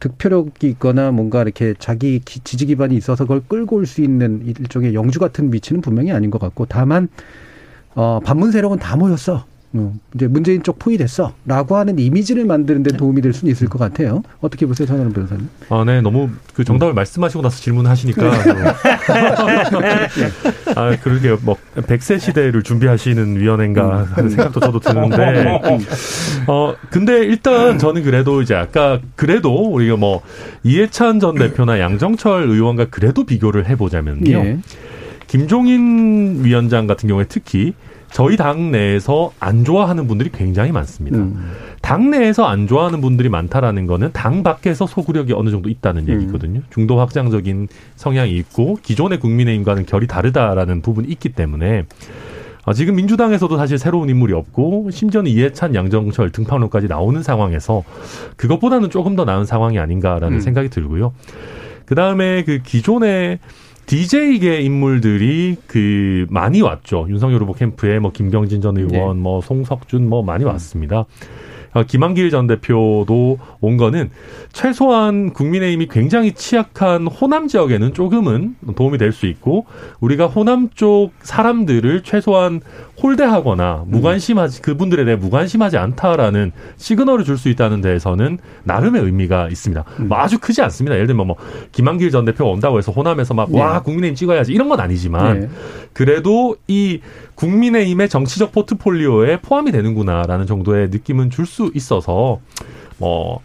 득표력이 있거나 뭔가 이렇게 자기 지지 기반이 있어서 그걸 끌고 올 수 있는 일종의 영주 같은 위치는 분명히 아닌 것 같고 다만 어, 반문 세력은 다 모였어. 어, 이제 문재인 쪽 포위됐어라고 하는 이미지를 만드는 데 도움이 될 수는 있을 것 같아요. 어떻게 보세요, 전현원 변호사님? 아, 네, 너무 그 정답을 말씀하시고 나서 질문하시니까 아, 그러게요. 뭐 100세 시대를 준비하시는 위원회인가 하는 생각도 저도 드는데 [laughs] 어, 근데 일단 저는 그래도 이제 아까 그래도 우리가 뭐 이해찬 전 대표나 양정철 의원과 그래도 비교를 해 보자면요. 예. 김종인 위원장 같은 경우에 특히 저희 당 내에서 안 좋아하는 분들이 굉장히 많습니다. 음. 당 내에서 안 좋아하는 분들이 많다라는 거는 당 밖에서 소구력이 어느 정도 있다는 음. 얘기거든요. 중도 확장적인 성향이 있고 기존의 국민의힘과는 결이 다르다라는 부분이 있기 때문에 어, 지금 민주당에서도 사실 새로운 인물이 없고 심지어는 이해찬, 양정철 등판론까지 나오는 상황에서 그것보다는 조금 더 나은 상황이 아닌가라는 음. 생각이 들고요. 그 다음에 그 기존의 DJ계 인물들이 그 많이 왔죠. 윤석열 후보 캠프에 뭐 김경진 전 의원, 네. 뭐 송석준 뭐 많이 음. 왔습니다. 어, 김한길 전 대표도 온 거는 최소한 국민의힘이 굉장히 취약한 호남 지역에는 조금은 도움이 될 수 있고 우리가 호남 쪽 사람들을 최소한 홀대하거나 무관심하지 그분들에 대해 무관심하지 않다라는 시그널을 줄 수 있다는 데에서는 나름의 의미가 있습니다. 음. 뭐 아주 크지 않습니다. 예를 들면 뭐 김한길 전 대표가 온다고 해서 호남에서 막와 네. 국민의힘 찍어야지 이런 건 아니지만 네. 그래도 이 국민의힘의 정치적 포트폴리오에 포함이 되는구나라는 정도의 느낌은 줄 수 있어서 뭐.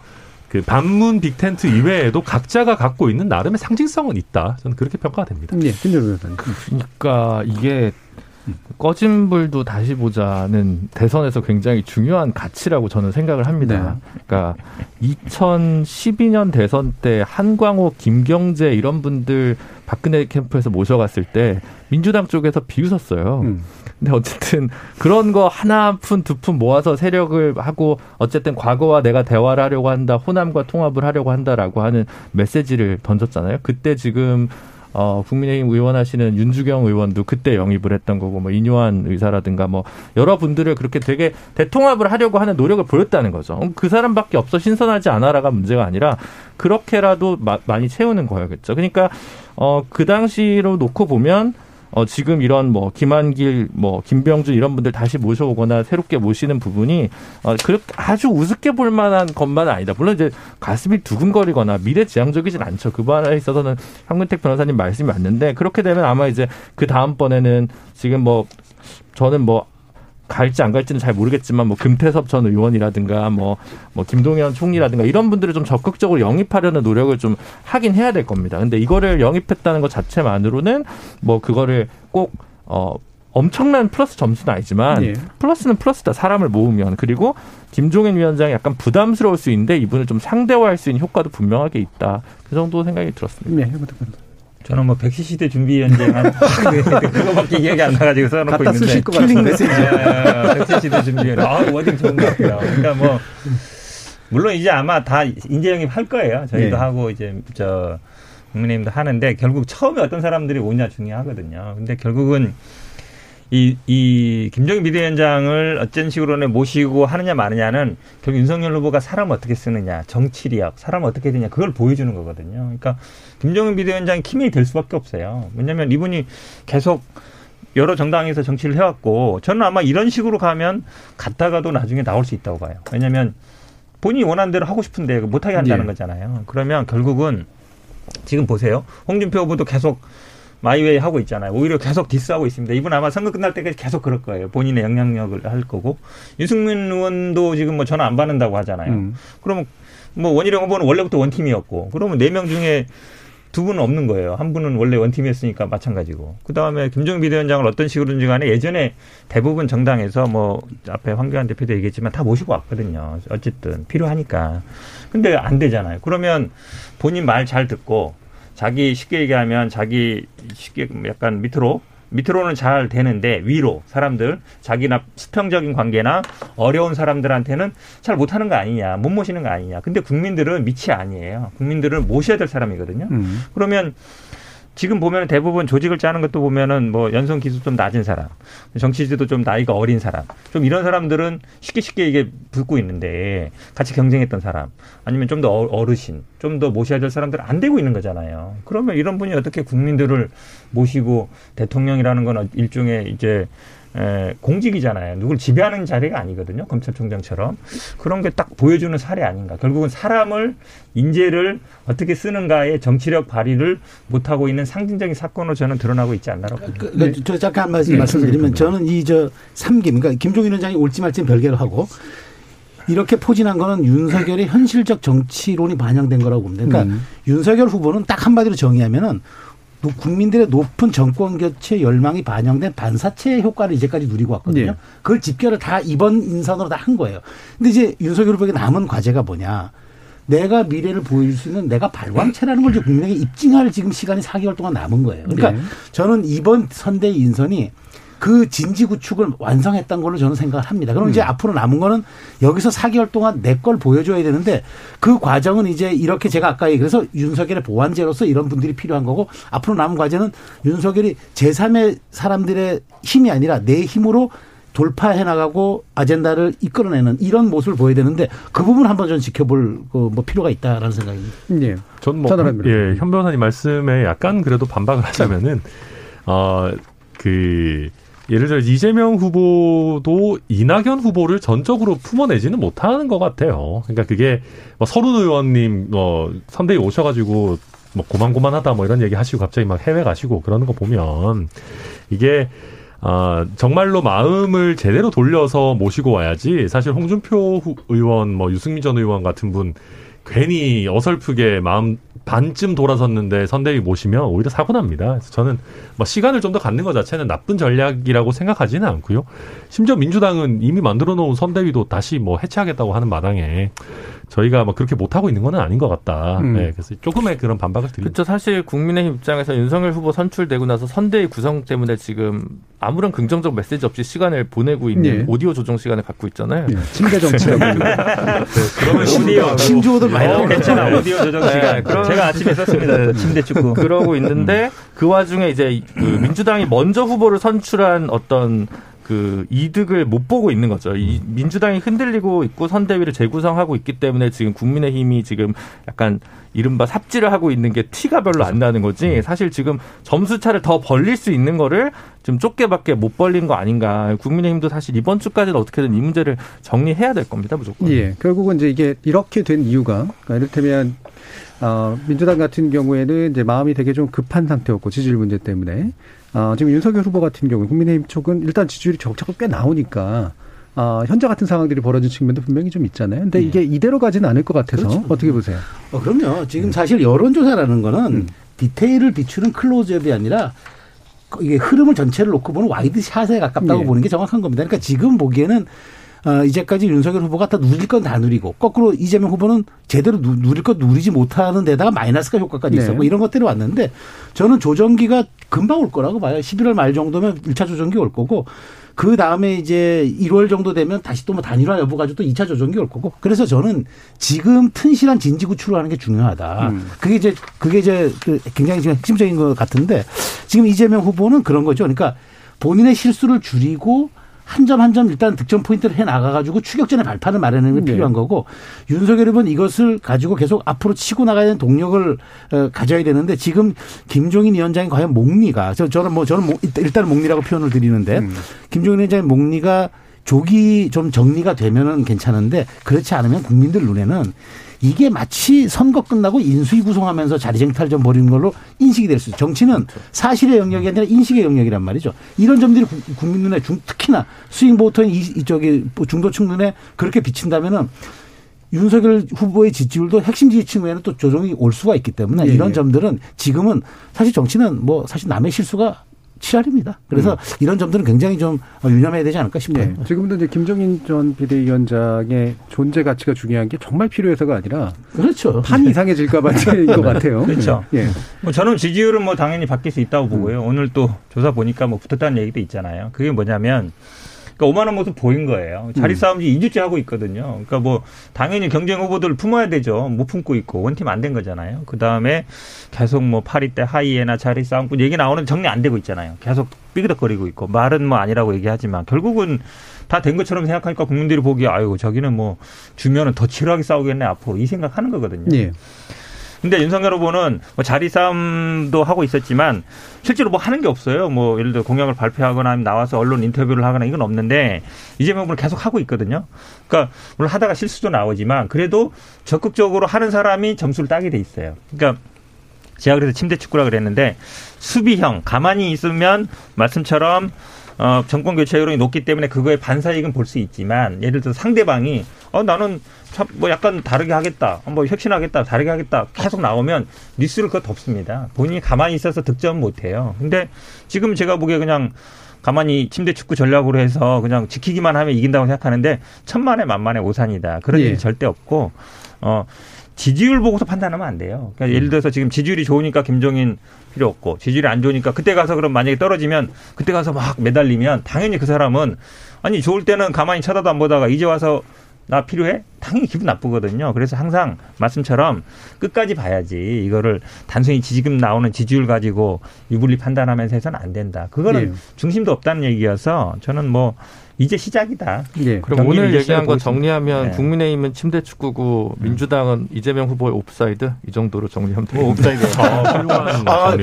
그 반문 빅텐트 이외에도 각자가 갖고 있는 나름의 상징성은 있다. 저는 그렇게 평가가 됩니다. 네, 그러니까 이게 꺼진 불도 다시 보자는 대선에서 굉장히 중요한 가치라고 저는 생각을 합니다. 네. 그러니까 2012년 대선 때 한광호, 김경재 이런 분들 박근혜 캠프에서 모셔갔을 때 민주당 쪽에서 비웃었어요. 음. 근데 어쨌든 그런 거 하나 푼, 두 푼 모아서 세력을 하고 어쨌든 과거와 내가 대화를 하려고 한다, 호남과 통합을 하려고 한다라고 하는 메시지를 던졌잖아요. 그때 지금 어, 국민의힘 의원하시는 윤주경 의원도 그때 영입을 했던 거고, 뭐, 이뇨한 의사라든가, 뭐, 여러분들을 그렇게 되게 대통합을 하려고 하는 노력을 보였다는 거죠. 그 사람밖에 없어 신선하지 않아라가 문제가 아니라, 그렇게라도 마, 많이 채우는 거였겠죠. 그러니까, 어, 그 당시로 놓고 보면, 어, 지금 이런 뭐 김한길, 뭐 김병준 이런 분들 다시 모셔오거나 새롭게 모시는 부분이 어, 그렇게 아주 우습게 볼 만한 것만은 아니다. 물론 이제 가슴이 두근거리거나 미래지향적이진 않죠. 그 부분에 있어서는 황근택 변호사님 말씀이 맞는데 그렇게 되면 아마 이제 그 다음번에는 지금 뭐 저는 뭐 갈지 안 갈지는 잘 모르겠지만 뭐 금태섭 전 의원이라든가 뭐, 뭐 김동연 총리라든가 이런 분들을 좀 적극적으로 영입하려는 노력을 좀 하긴 해야 될 겁니다. 근데 이거를 영입했다는 것 자체만으로는 뭐 그거를 꼭 어, 엄청난 플러스 점수는 아니지만 예. 플러스는 플러스다 사람을 모으면 그리고 김종인 위원장이 약간 부담스러울 수 있는데 이분을 좀 상대화할 수 있는 효과도 분명하게 있다 그 정도 생각이 들었습니다. 네, 저는 뭐 백시 시대 준비 한 그거밖에 기억이 안 나가지고 써놓고 있는데 킬링 메시지. 백시 시대 준비 연쟁. 아 워딩 좋은 것 같아요. 그러니까 뭐 물론 이제 아마 다 인재 영입 할 거예요. 저희도 네. 하고 이제 저 국민의힘도 하는데 결국 처음에 어떤 사람들이 오냐 중요하거든요. 근데 결국은 이, 이, 김정인 비대위원장을 어쩐 식으로는 모시고 하느냐 마느냐는 결국 윤석열 후보가 사람 어떻게 쓰느냐, 정치력, 사람 어떻게 되냐, 그걸 보여주는 거거든요. 그러니까 김종인 비대위원장이 key man이 될 수밖에 없어요. 왜냐면 이분이 계속 여러 정당에서 정치를 해왔고, 저는 아마 이런 식으로 가면 갔다가도 나중에 나올 수 있다고 봐요. 왜냐면 본인이 원하는 대로 하고 싶은데 못하게 한다는 네. 거잖아요. 그러면 결국은 지금 보세요. 홍준표 후보도 계속 my way 하고 있잖아요. 오히려 계속 diss하고 있습니다. 이분 아마 선거 끝날 때까지 계속 그럴 거예요. 본인의 영향력을 할 거고. 유승민 의원도 지금 뭐 전화 안 받는다고 하잖아요. 음. 그러면 뭐 원희룡 후보는 원래부터 원팀이었고 그러면 네 명 중에 두 분은 없는 거예요. 한 분은 원래 원팀이었으니까 마찬가지고. 그 다음에 김정은 비대위원장을 어떤 식으로든지 간에 예전에 대부분 정당에서 뭐 앞에 황교안 대표도 얘기했지만 다 모시고 왔거든요. 어쨌든 필요하니까. 근데 안 되잖아요. 그러면 본인 말 잘 듣고 자기 쉽게 얘기하면 자기 쉽게 약간 밑으로 밑으로는 잘 되는데 위로 사람들 자기나 수평적인 관계나 어려운 사람들한테는 잘 못하는 거 아니냐 못 모시는 거 아니냐. 근데 국민들은 밑이 아니에요. 국민들은 모셔야 될 사람이거든요. 음. 그러면 지금 보면 대부분 조직을 짜는 것도 보면은 뭐 연성 기술 좀 낮은 사람, 정치 지도 좀 나이가 어린 사람, 좀 이런 사람들은 쉽게 쉽게 이게 붙고 있는데 같이 경쟁했던 사람, 아니면 좀 더 어르신, 좀 더 모셔야 될 사람들 안 되고 있는 거잖아요. 그러면 이런 분이 어떻게 국민들을 모시고 대통령이라는 건 일종의 이제 에, 공직이잖아요. 누굴 지배하는 자리가 아니거든요. 검찰총장처럼 그런 게 딱 보여주는 사례 아닌가. 결국은 사람을 인재를 어떻게 쓰는가의 정치력 발휘를 못 하고 있는 상징적인 사건으로 저는 드러나고 있지 않나라고. 그, 그, 네. 저 잠깐 한 말씀 네. 말씀드리면 저는 이 저 삼김 그러니까 김종인 위원장이 올지 말지 별개로 하고 이렇게 포진한 거는 윤석열의 현실적 정치론이 반영된 거라고 봅니다. 그러니까 음. 윤석열 후보는 딱 한마디로 정의하면은 국민들의 높은 정권 교체 열망이 반영된 반사체 효과를 이제까지 누리고 왔거든요. 네. 그걸 집결을 다 이번 인선으로 다 한 거예요. 근데 이제 윤석열 후보에게 남은 과제가 뭐냐. 내가 미래를 보여줄 수 있는 내가 발광체라는 걸 국민에게 입증할 지금 시간이 4개월 동안 남은 거예요. 그러니까 네. 저는 이번 선대 인선이 그 진지 구축을 완성했던 걸로 저는 생각을 합니다. 그럼 음. 이제 앞으로 남은 거는 여기서 4개월 동안 내 걸 보여줘야 되는데 그 과정은 이제 이렇게 제가 아까 얘기해서 윤석열의 보완제로서 이런 분들이 필요한 거고 앞으로 남은 과제는 윤석열이 제3의 사람들의 힘이 아니라 내 힘으로 돌파해 나가고 아젠다를 이끌어내는 이런 모습을 보여야 되는데 그 부분 한번 좀 지켜볼 그뭐 필요가 있다라는 생각입니다. 예. 전뭐 예, 현 변호사님 말씀에 약간 그래도 반박을 하자면은 어그 예를 들어 이재명 후보도 이낙연 후보를 전적으로 품어내지는 못하는 것 같아요. 그러니까 그게 뭐 서른 의원님 뭐 선대위 오셔가지고 뭐 고만고만하다 뭐 이런 얘기 하시고 갑자기 막 해외 가시고 그러는 거 보면 이게 아, 정말로 마음을 제대로 돌려서 모시고 와야지 사실 홍준표 의원 뭐 유승민 전 의원 같은 분 괜히 어설프게 마음 반쯤 돌아섰는데 선대위 모시면 오히려 사고 납니다. 그래서 저는 뭐 시간을 좀 더 갖는 것 자체는 나쁜 전략이라고 생각하지는 않고요. 심지어 민주당은 이미 만들어 놓은 선대위도 다시 뭐 해체하겠다고 하는 마당에 저희가 뭐 그렇게 못하고 있는 건 아닌 것 같다. 음. 네, 그래서 조금의 그런 반박을 드립니다. 그렇죠. 사실 국민의힘 입장에서 윤석열 후보 선출되고 나서 선대위 구성 때문에 지금 아무런 긍정적 메시지 없이 시간을 보내고 있는 네. 오디오 조정 시간을 갖고 있잖아요. 네. 침대 정치라고. 네, 그러면 오디오 신조어들 많이 어, 괜찮아. 오디오 조정 시간. 네, 제가 아침에 썼습니다. 네. [laughs] 침대 축구. 그러고 있는데 음. 그 와중에 이제 그 민주당이 먼저 후보를 선출한 어떤 그 이득을 못 보고 있는 거죠. 이 민주당이 흔들리고 있고 선대위를 재구성하고 있기 때문에 지금 국민의힘이 지금 약간 이른바 삽질을 하고 있는 게 티가 별로 안 나는 거지. 음. 사실 지금 점수 차를 더 벌릴 수 있는 거를 좀 좁게밖에 못 벌린 거 아닌가. 국민의힘도 사실 이번 주까지는 어떻게든 이 문제를 정리해야 될 겁니다, 무조건. 예. 결국은 이제 이게 이렇게 된 이유가 그러니까 이를테면 어, 민주당 같은 경우에는 이제 마음이 되게 좀 급한 상태였고 지지율 문제 때문에 어, 지금 윤석열 후보 같은 경우 국민의힘 쪽은 일단 지지율이 적자가 꽤 나오니까 어, 현재 같은 상황들이 벌어진 측면도 분명히 좀 있잖아요. 근데 네. 이게 이대로 가지는 않을 것 같아서 그렇죠. 어떻게 보세요? 어, 그럼요. 지금 네. 사실 여론조사라는 거는 음. 디테일을 비추는 클로즈업이 아니라 이게 흐름을 전체를 놓고 보는 wide shot에 가깝다고 네. 보는 게 정확한 겁니다. 그러니까 지금 보기에는 어, 이제까지 윤석열 후보가 다 누릴 건 다 누리고 거꾸로 이재명 후보는 제대로 누, 것 누리지 못하는 데다가 마이너스가 효과까지 있어. 네. 뭐 이런 것들이 왔는데 저는 조정기가 금방 올 거라고 봐요. 11월 말 정도면 1차 조정기 올 거고 그 다음에 이제 1월 정도 되면 다시 또 뭐 단일화 여부 가지고 또 2차 조정기 올 거고. 그래서 저는 지금 튼실한 진지 구출을 하는 게 중요하다. 음. 그게 이제 그게 이제 그 굉장히 지금 핵심적인 것 같은데 지금 이재명 후보는 그런 거죠. 그러니까 본인의 실수를 줄이고 한 점 한 점 일단 득점 포인트를 해 나가가지고 추격전의 발판을 마련하는 게 네. 필요한 거고 윤석열은 이것을 가지고 계속 앞으로 치고 나가야 되는 동력을 어, 가져야 되는데 지금 김종인 위원장이 과연 목리가 저 저는 뭐 저는 일단 목리라고 표현을 드리는데 음. 김종인 위원장의 목리가 조기 좀 정리가 되면은 괜찮은데 그렇지 않으면 국민들 눈에는 이게 마치 선거 끝나고 인수위 구성하면서 자리쟁탈 좀 벌이는 걸로 인식이 될 수 있어요. 정치는 사실의 영역이 아니라 인식의 영역이란 말이죠. 이런 점들이 국민 눈에 중, 특히나 스윙 보터인 이쪽에 중도층 눈에 그렇게 비친다면은 윤석열 후보의 지지율도 핵심 지지층에는 또 조정이 올 수가 있기 때문에 예, 이런 예. 점들은 지금은 사실 정치는 뭐 사실 남의 실수가 치열입니다. 그래서 음. 이런 점들은 굉장히 좀 유념해야 되지 않을까 싶어요. 네. 지금도 이제 김종인 전 비대위원장의 존재 가치가 중요한 게 정말 필요해서가 아니라 그렇죠. 판이 이상해질까 봐인 것 [laughs] 같아요. 그렇죠. 예. 뭐 저는 지지율은 뭐 당연히 바뀔 수 있다고 보고요. 음. 오늘 또 조사 보니까 뭐 붙었다는 얘기도 있잖아요. 그게 뭐냐면 그러니까 오만한 모습 보인 거예요. 자리 음. 싸움 지 2주째 하고 있거든요. 그러니까 뭐 당연히 경쟁 후보들 품어야 되죠. 못 품고 있고 원팀 안 된 거잖아요. 그 다음에 계속 뭐 파리 때 하이에나 자리 싸움꾼 얘기 나오는 정리 안 되고 있잖아요. 계속 삐그덕거리고 있고 말은 뭐 아니라고 얘기하지만 결국은 다 된 것처럼 생각하니까 국민들이 보기에 아유 저기는 뭐 주면은 더 치열하게 싸우겠네 앞으로 이 생각하는 거거든요. 예. 근데 윤석열 후보는 뭐 자리 싸움도 하고 있었지만 실제로 뭐 하는 게 없어요. 뭐 예를 들어 공약을 발표하거나 나와서 언론 인터뷰를 하거나 이건 없는데 이재명 후보는 계속 하고 있거든요. 그러니까 물론 하다가 실수도 나오지만 그래도 적극적으로 하는 사람이 점수를 따게 돼 있어요. 그러니까 제가 그래서 침대 축구라 그랬는데 수비형 가만히 있으면 말씀처럼 어, 정권 교체 여론이 높기 때문에 그거에 반사익은 볼 수 있지만 예를 들어 상대방이 어 나는 참 뭐 약간 다르게 하겠다, 뭐 혁신하겠다, 다르게 하겠다 계속 나오면 뉴스를 그거 덮습니다. 본인이 가만히 있어서 득점 못 해요. 근데 지금 제가 보기에 그냥 가만히 침대 축구 전략으로 해서 그냥 지키기만 하면 이긴다고 생각하는데 천만에 만만의 오산이다. 그런 예. 일이 절대 없고 어 지지율 보고서 판단하면 안 돼요. 그러니까 예를 들어서 지금 지지율이 좋으니까 김종인 필요 없고 지지율이 안 좋으니까 그때 가서 그럼 만약에 떨어지면 그때 가서 막 매달리면 당연히 그 사람은 아니 좋을 때는 가만히 쳐다도 안 보다가 이제 와서 나 필요해? 당연히 기분 나쁘거든요. 그래서 항상 말씀처럼 끝까지 봐야지 이거를 단순히 지금 나오는 지지율 가지고 유불리 판단하면서 해서는 안 된다. 그거는 네. 중심도 없다는 얘기여서 저는 뭐 이제 시작이다. 예. 그럼 오늘 얘기한 거 정리하면 네. 국민의힘은 침대 축구고 음. 민주당은 이재명 후보의 옵사이드 이 정도로 정리하면 되겠 뭐 옵사이드. [laughs] 아, 아,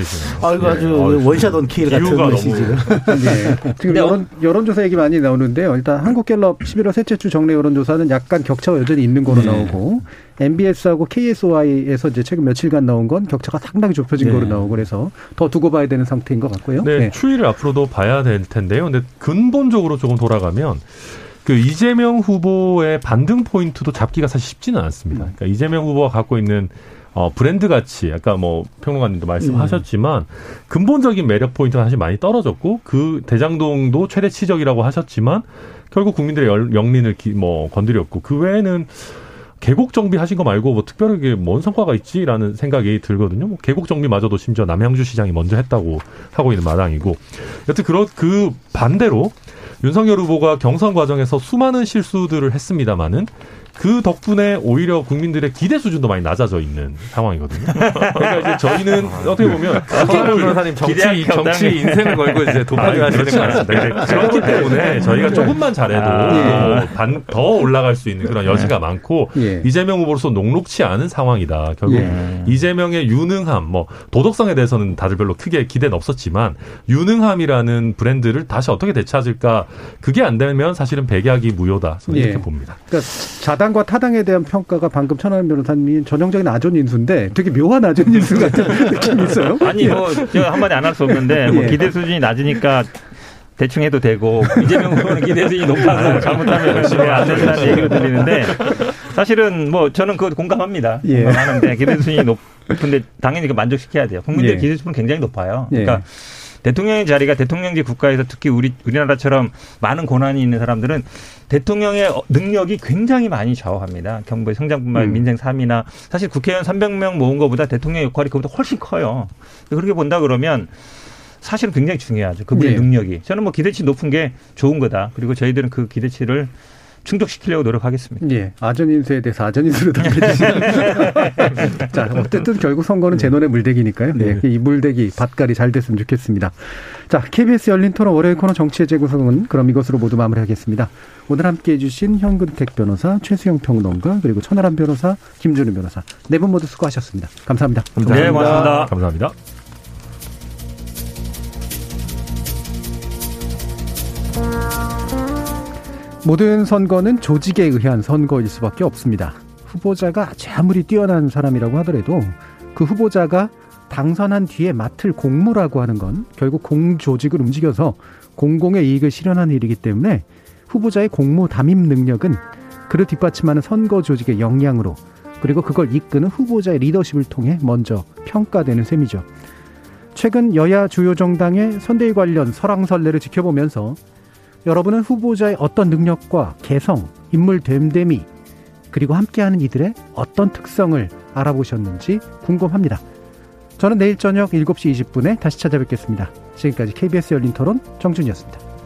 아, 이거 아주 네. one shot one kill 같은 메시지. 네. 지금 여론, 여론조사 얘기 많이 나오는데요. 일단 한국갤럽 11월 셋째 주 정례 여론조사는 약간 격차가 여전히 있는 거로 네. 나오고 MBS하고 KSOI에서 이제 최근 며칠간 나온 건 격차가 상당히 좁혀진 네. 거로 나오고 그래서 더 두고 봐야 되는 상태인 것 같고요. 네, 네. 추이를 앞으로도 봐야 될 텐데요. 근데 근본적으로 조금 돌아가면 그 이재명 후보의 반등 포인트도 잡기가 사실 쉽지는 않습니다. 그러니까 이재명 후보가 갖고 있는 어, 브랜드 가치, 아까 뭐 평론가님도 말씀하셨지만, 음. 근본적인 매력 포인트가 사실 많이 떨어졌고, 그 대장동도 최대 치적이라고 하셨지만, 결국 국민들의 영린을 기, 뭐 건드렸고, 그 외에는 계곡 정비하신 거 말고 뭐 특별하게 뭔 성과가 있지라는 생각이 들거든요. 뭐 계곡 정비마저도 심지어 남양주 시장이 먼저 했다고 하고 있는 마당이고 여튼 그런 그 반대로 윤석열 후보가 경선 과정에서 수많은 실수들을 했습니다마는 그 덕분에 오히려 국민들의 기대 수준도 많이 낮아져 있는 상황이거든요. 그러니까 이제 저희는 어떻게 보면 서울 변호사님 정치 정치 인생을 걸고 이제 도파를 하시는 거 같습니다. 그렇기 때문에 저희가 조금만 잘해도 아. 반, 더 올라갈 수 있는 그런 여지가 네. 많고 예. 이재명 후보로서 녹록치 않은 상황이다. 결국 예. 이재명의 유능함, 뭐 도덕성에 대해서는 다들 별로 크게 기대는 없었지만 유능함이라는 브랜드를 다시 어떻게 되찾을까 그게 안 되면 사실은 백약이 무효다. 저는 예. 이렇게 봅니다. 그러니까 자당 야당과 타당에 대한 평가가 방금 천하람 변호사님이 전형적인 아존인수인데 되게 묘한 아존인수 같은 [laughs] 느낌이 있어요. 아니 뭐 제가 한마디 안 할 수 없는데 뭐 예. 기대 수준이 낮으니까 대충 해도 되고 이재명 후보는 기대 수준이 높아서 잘못하면 열심히 안 된다는 얘기를 드리는데 사실은 뭐 저는 그거 공감합니다. 예. 공감하는데 기대 수준이 높은데 당연히 그 만족시켜야 돼요. 국민들 예. 기대 수준은 굉장히 높아요. 그러니까 예. 대통령의 자리가 대통령제 국가에서 특히 우리 우리나라처럼 많은 고난이 있는 사람들은 대통령의 능력이 굉장히 많이 좌우합니다. 경부의 성장뿐만 아니라 음. 민생 3위나 사실 국회의원 300명 모은 것보다 대통령 역할이 그보다 훨씬 커요. 그렇게 본다 그러면 사실은 굉장히 중요하죠. 그분의 네. 능력이. 저는 뭐 기대치 높은 게 좋은 거다. 그리고 저희들은 그 기대치를 충족시키려고 노력하겠습니다. 예. 아전 인수에 대해서 아전 인수로 답해주시면. [laughs] 자, 어쨌든 결국 선거는 제논의 물대기니까요. 네. 이 물대기, 밭갈이 잘 됐으면 좋겠습니다. 자, KBS 열린 토론 월요일 코너 정치의 재구성은 그럼 이것으로 모두 마무리하겠습니다. 오늘 함께 해주신 현근택 변호사, 최수영 평론가, 그리고 천하람 변호사, 김준우 변호사. 네 분 모두 수고하셨습니다. 감사합니다. 감사합니다. 네, 고맙습니다. 감사합니다. 모든 선거는 조직에 의한 선거일 수밖에 없습니다. 후보자가 아무리 뛰어난 사람이라고 하더라도 그 후보자가 당선한 뒤에 맡을 공무라고 하는 건 결국 공조직을 움직여서 공공의 이익을 실현하는 일이기 때문에 후보자의 공모 담임 능력은 그를 뒷받침하는 선거 조직의 역량으로 그리고 그걸 이끄는 후보자의 리더십을 통해 먼저 평가되는 셈이죠. 최근 여야 주요 정당의 선대위 관련 설왕설래를 지켜보면서 여러분은 후보자의 어떤 능력과 개성, 인물 됨됨이, 그리고 함께하는 이들의 어떤 특성을 알아보셨는지 궁금합니다. 저는 내일 저녁 7시 20분에 다시 찾아뵙겠습니다. 지금까지 KBS 열린 토론 정준이었습니다.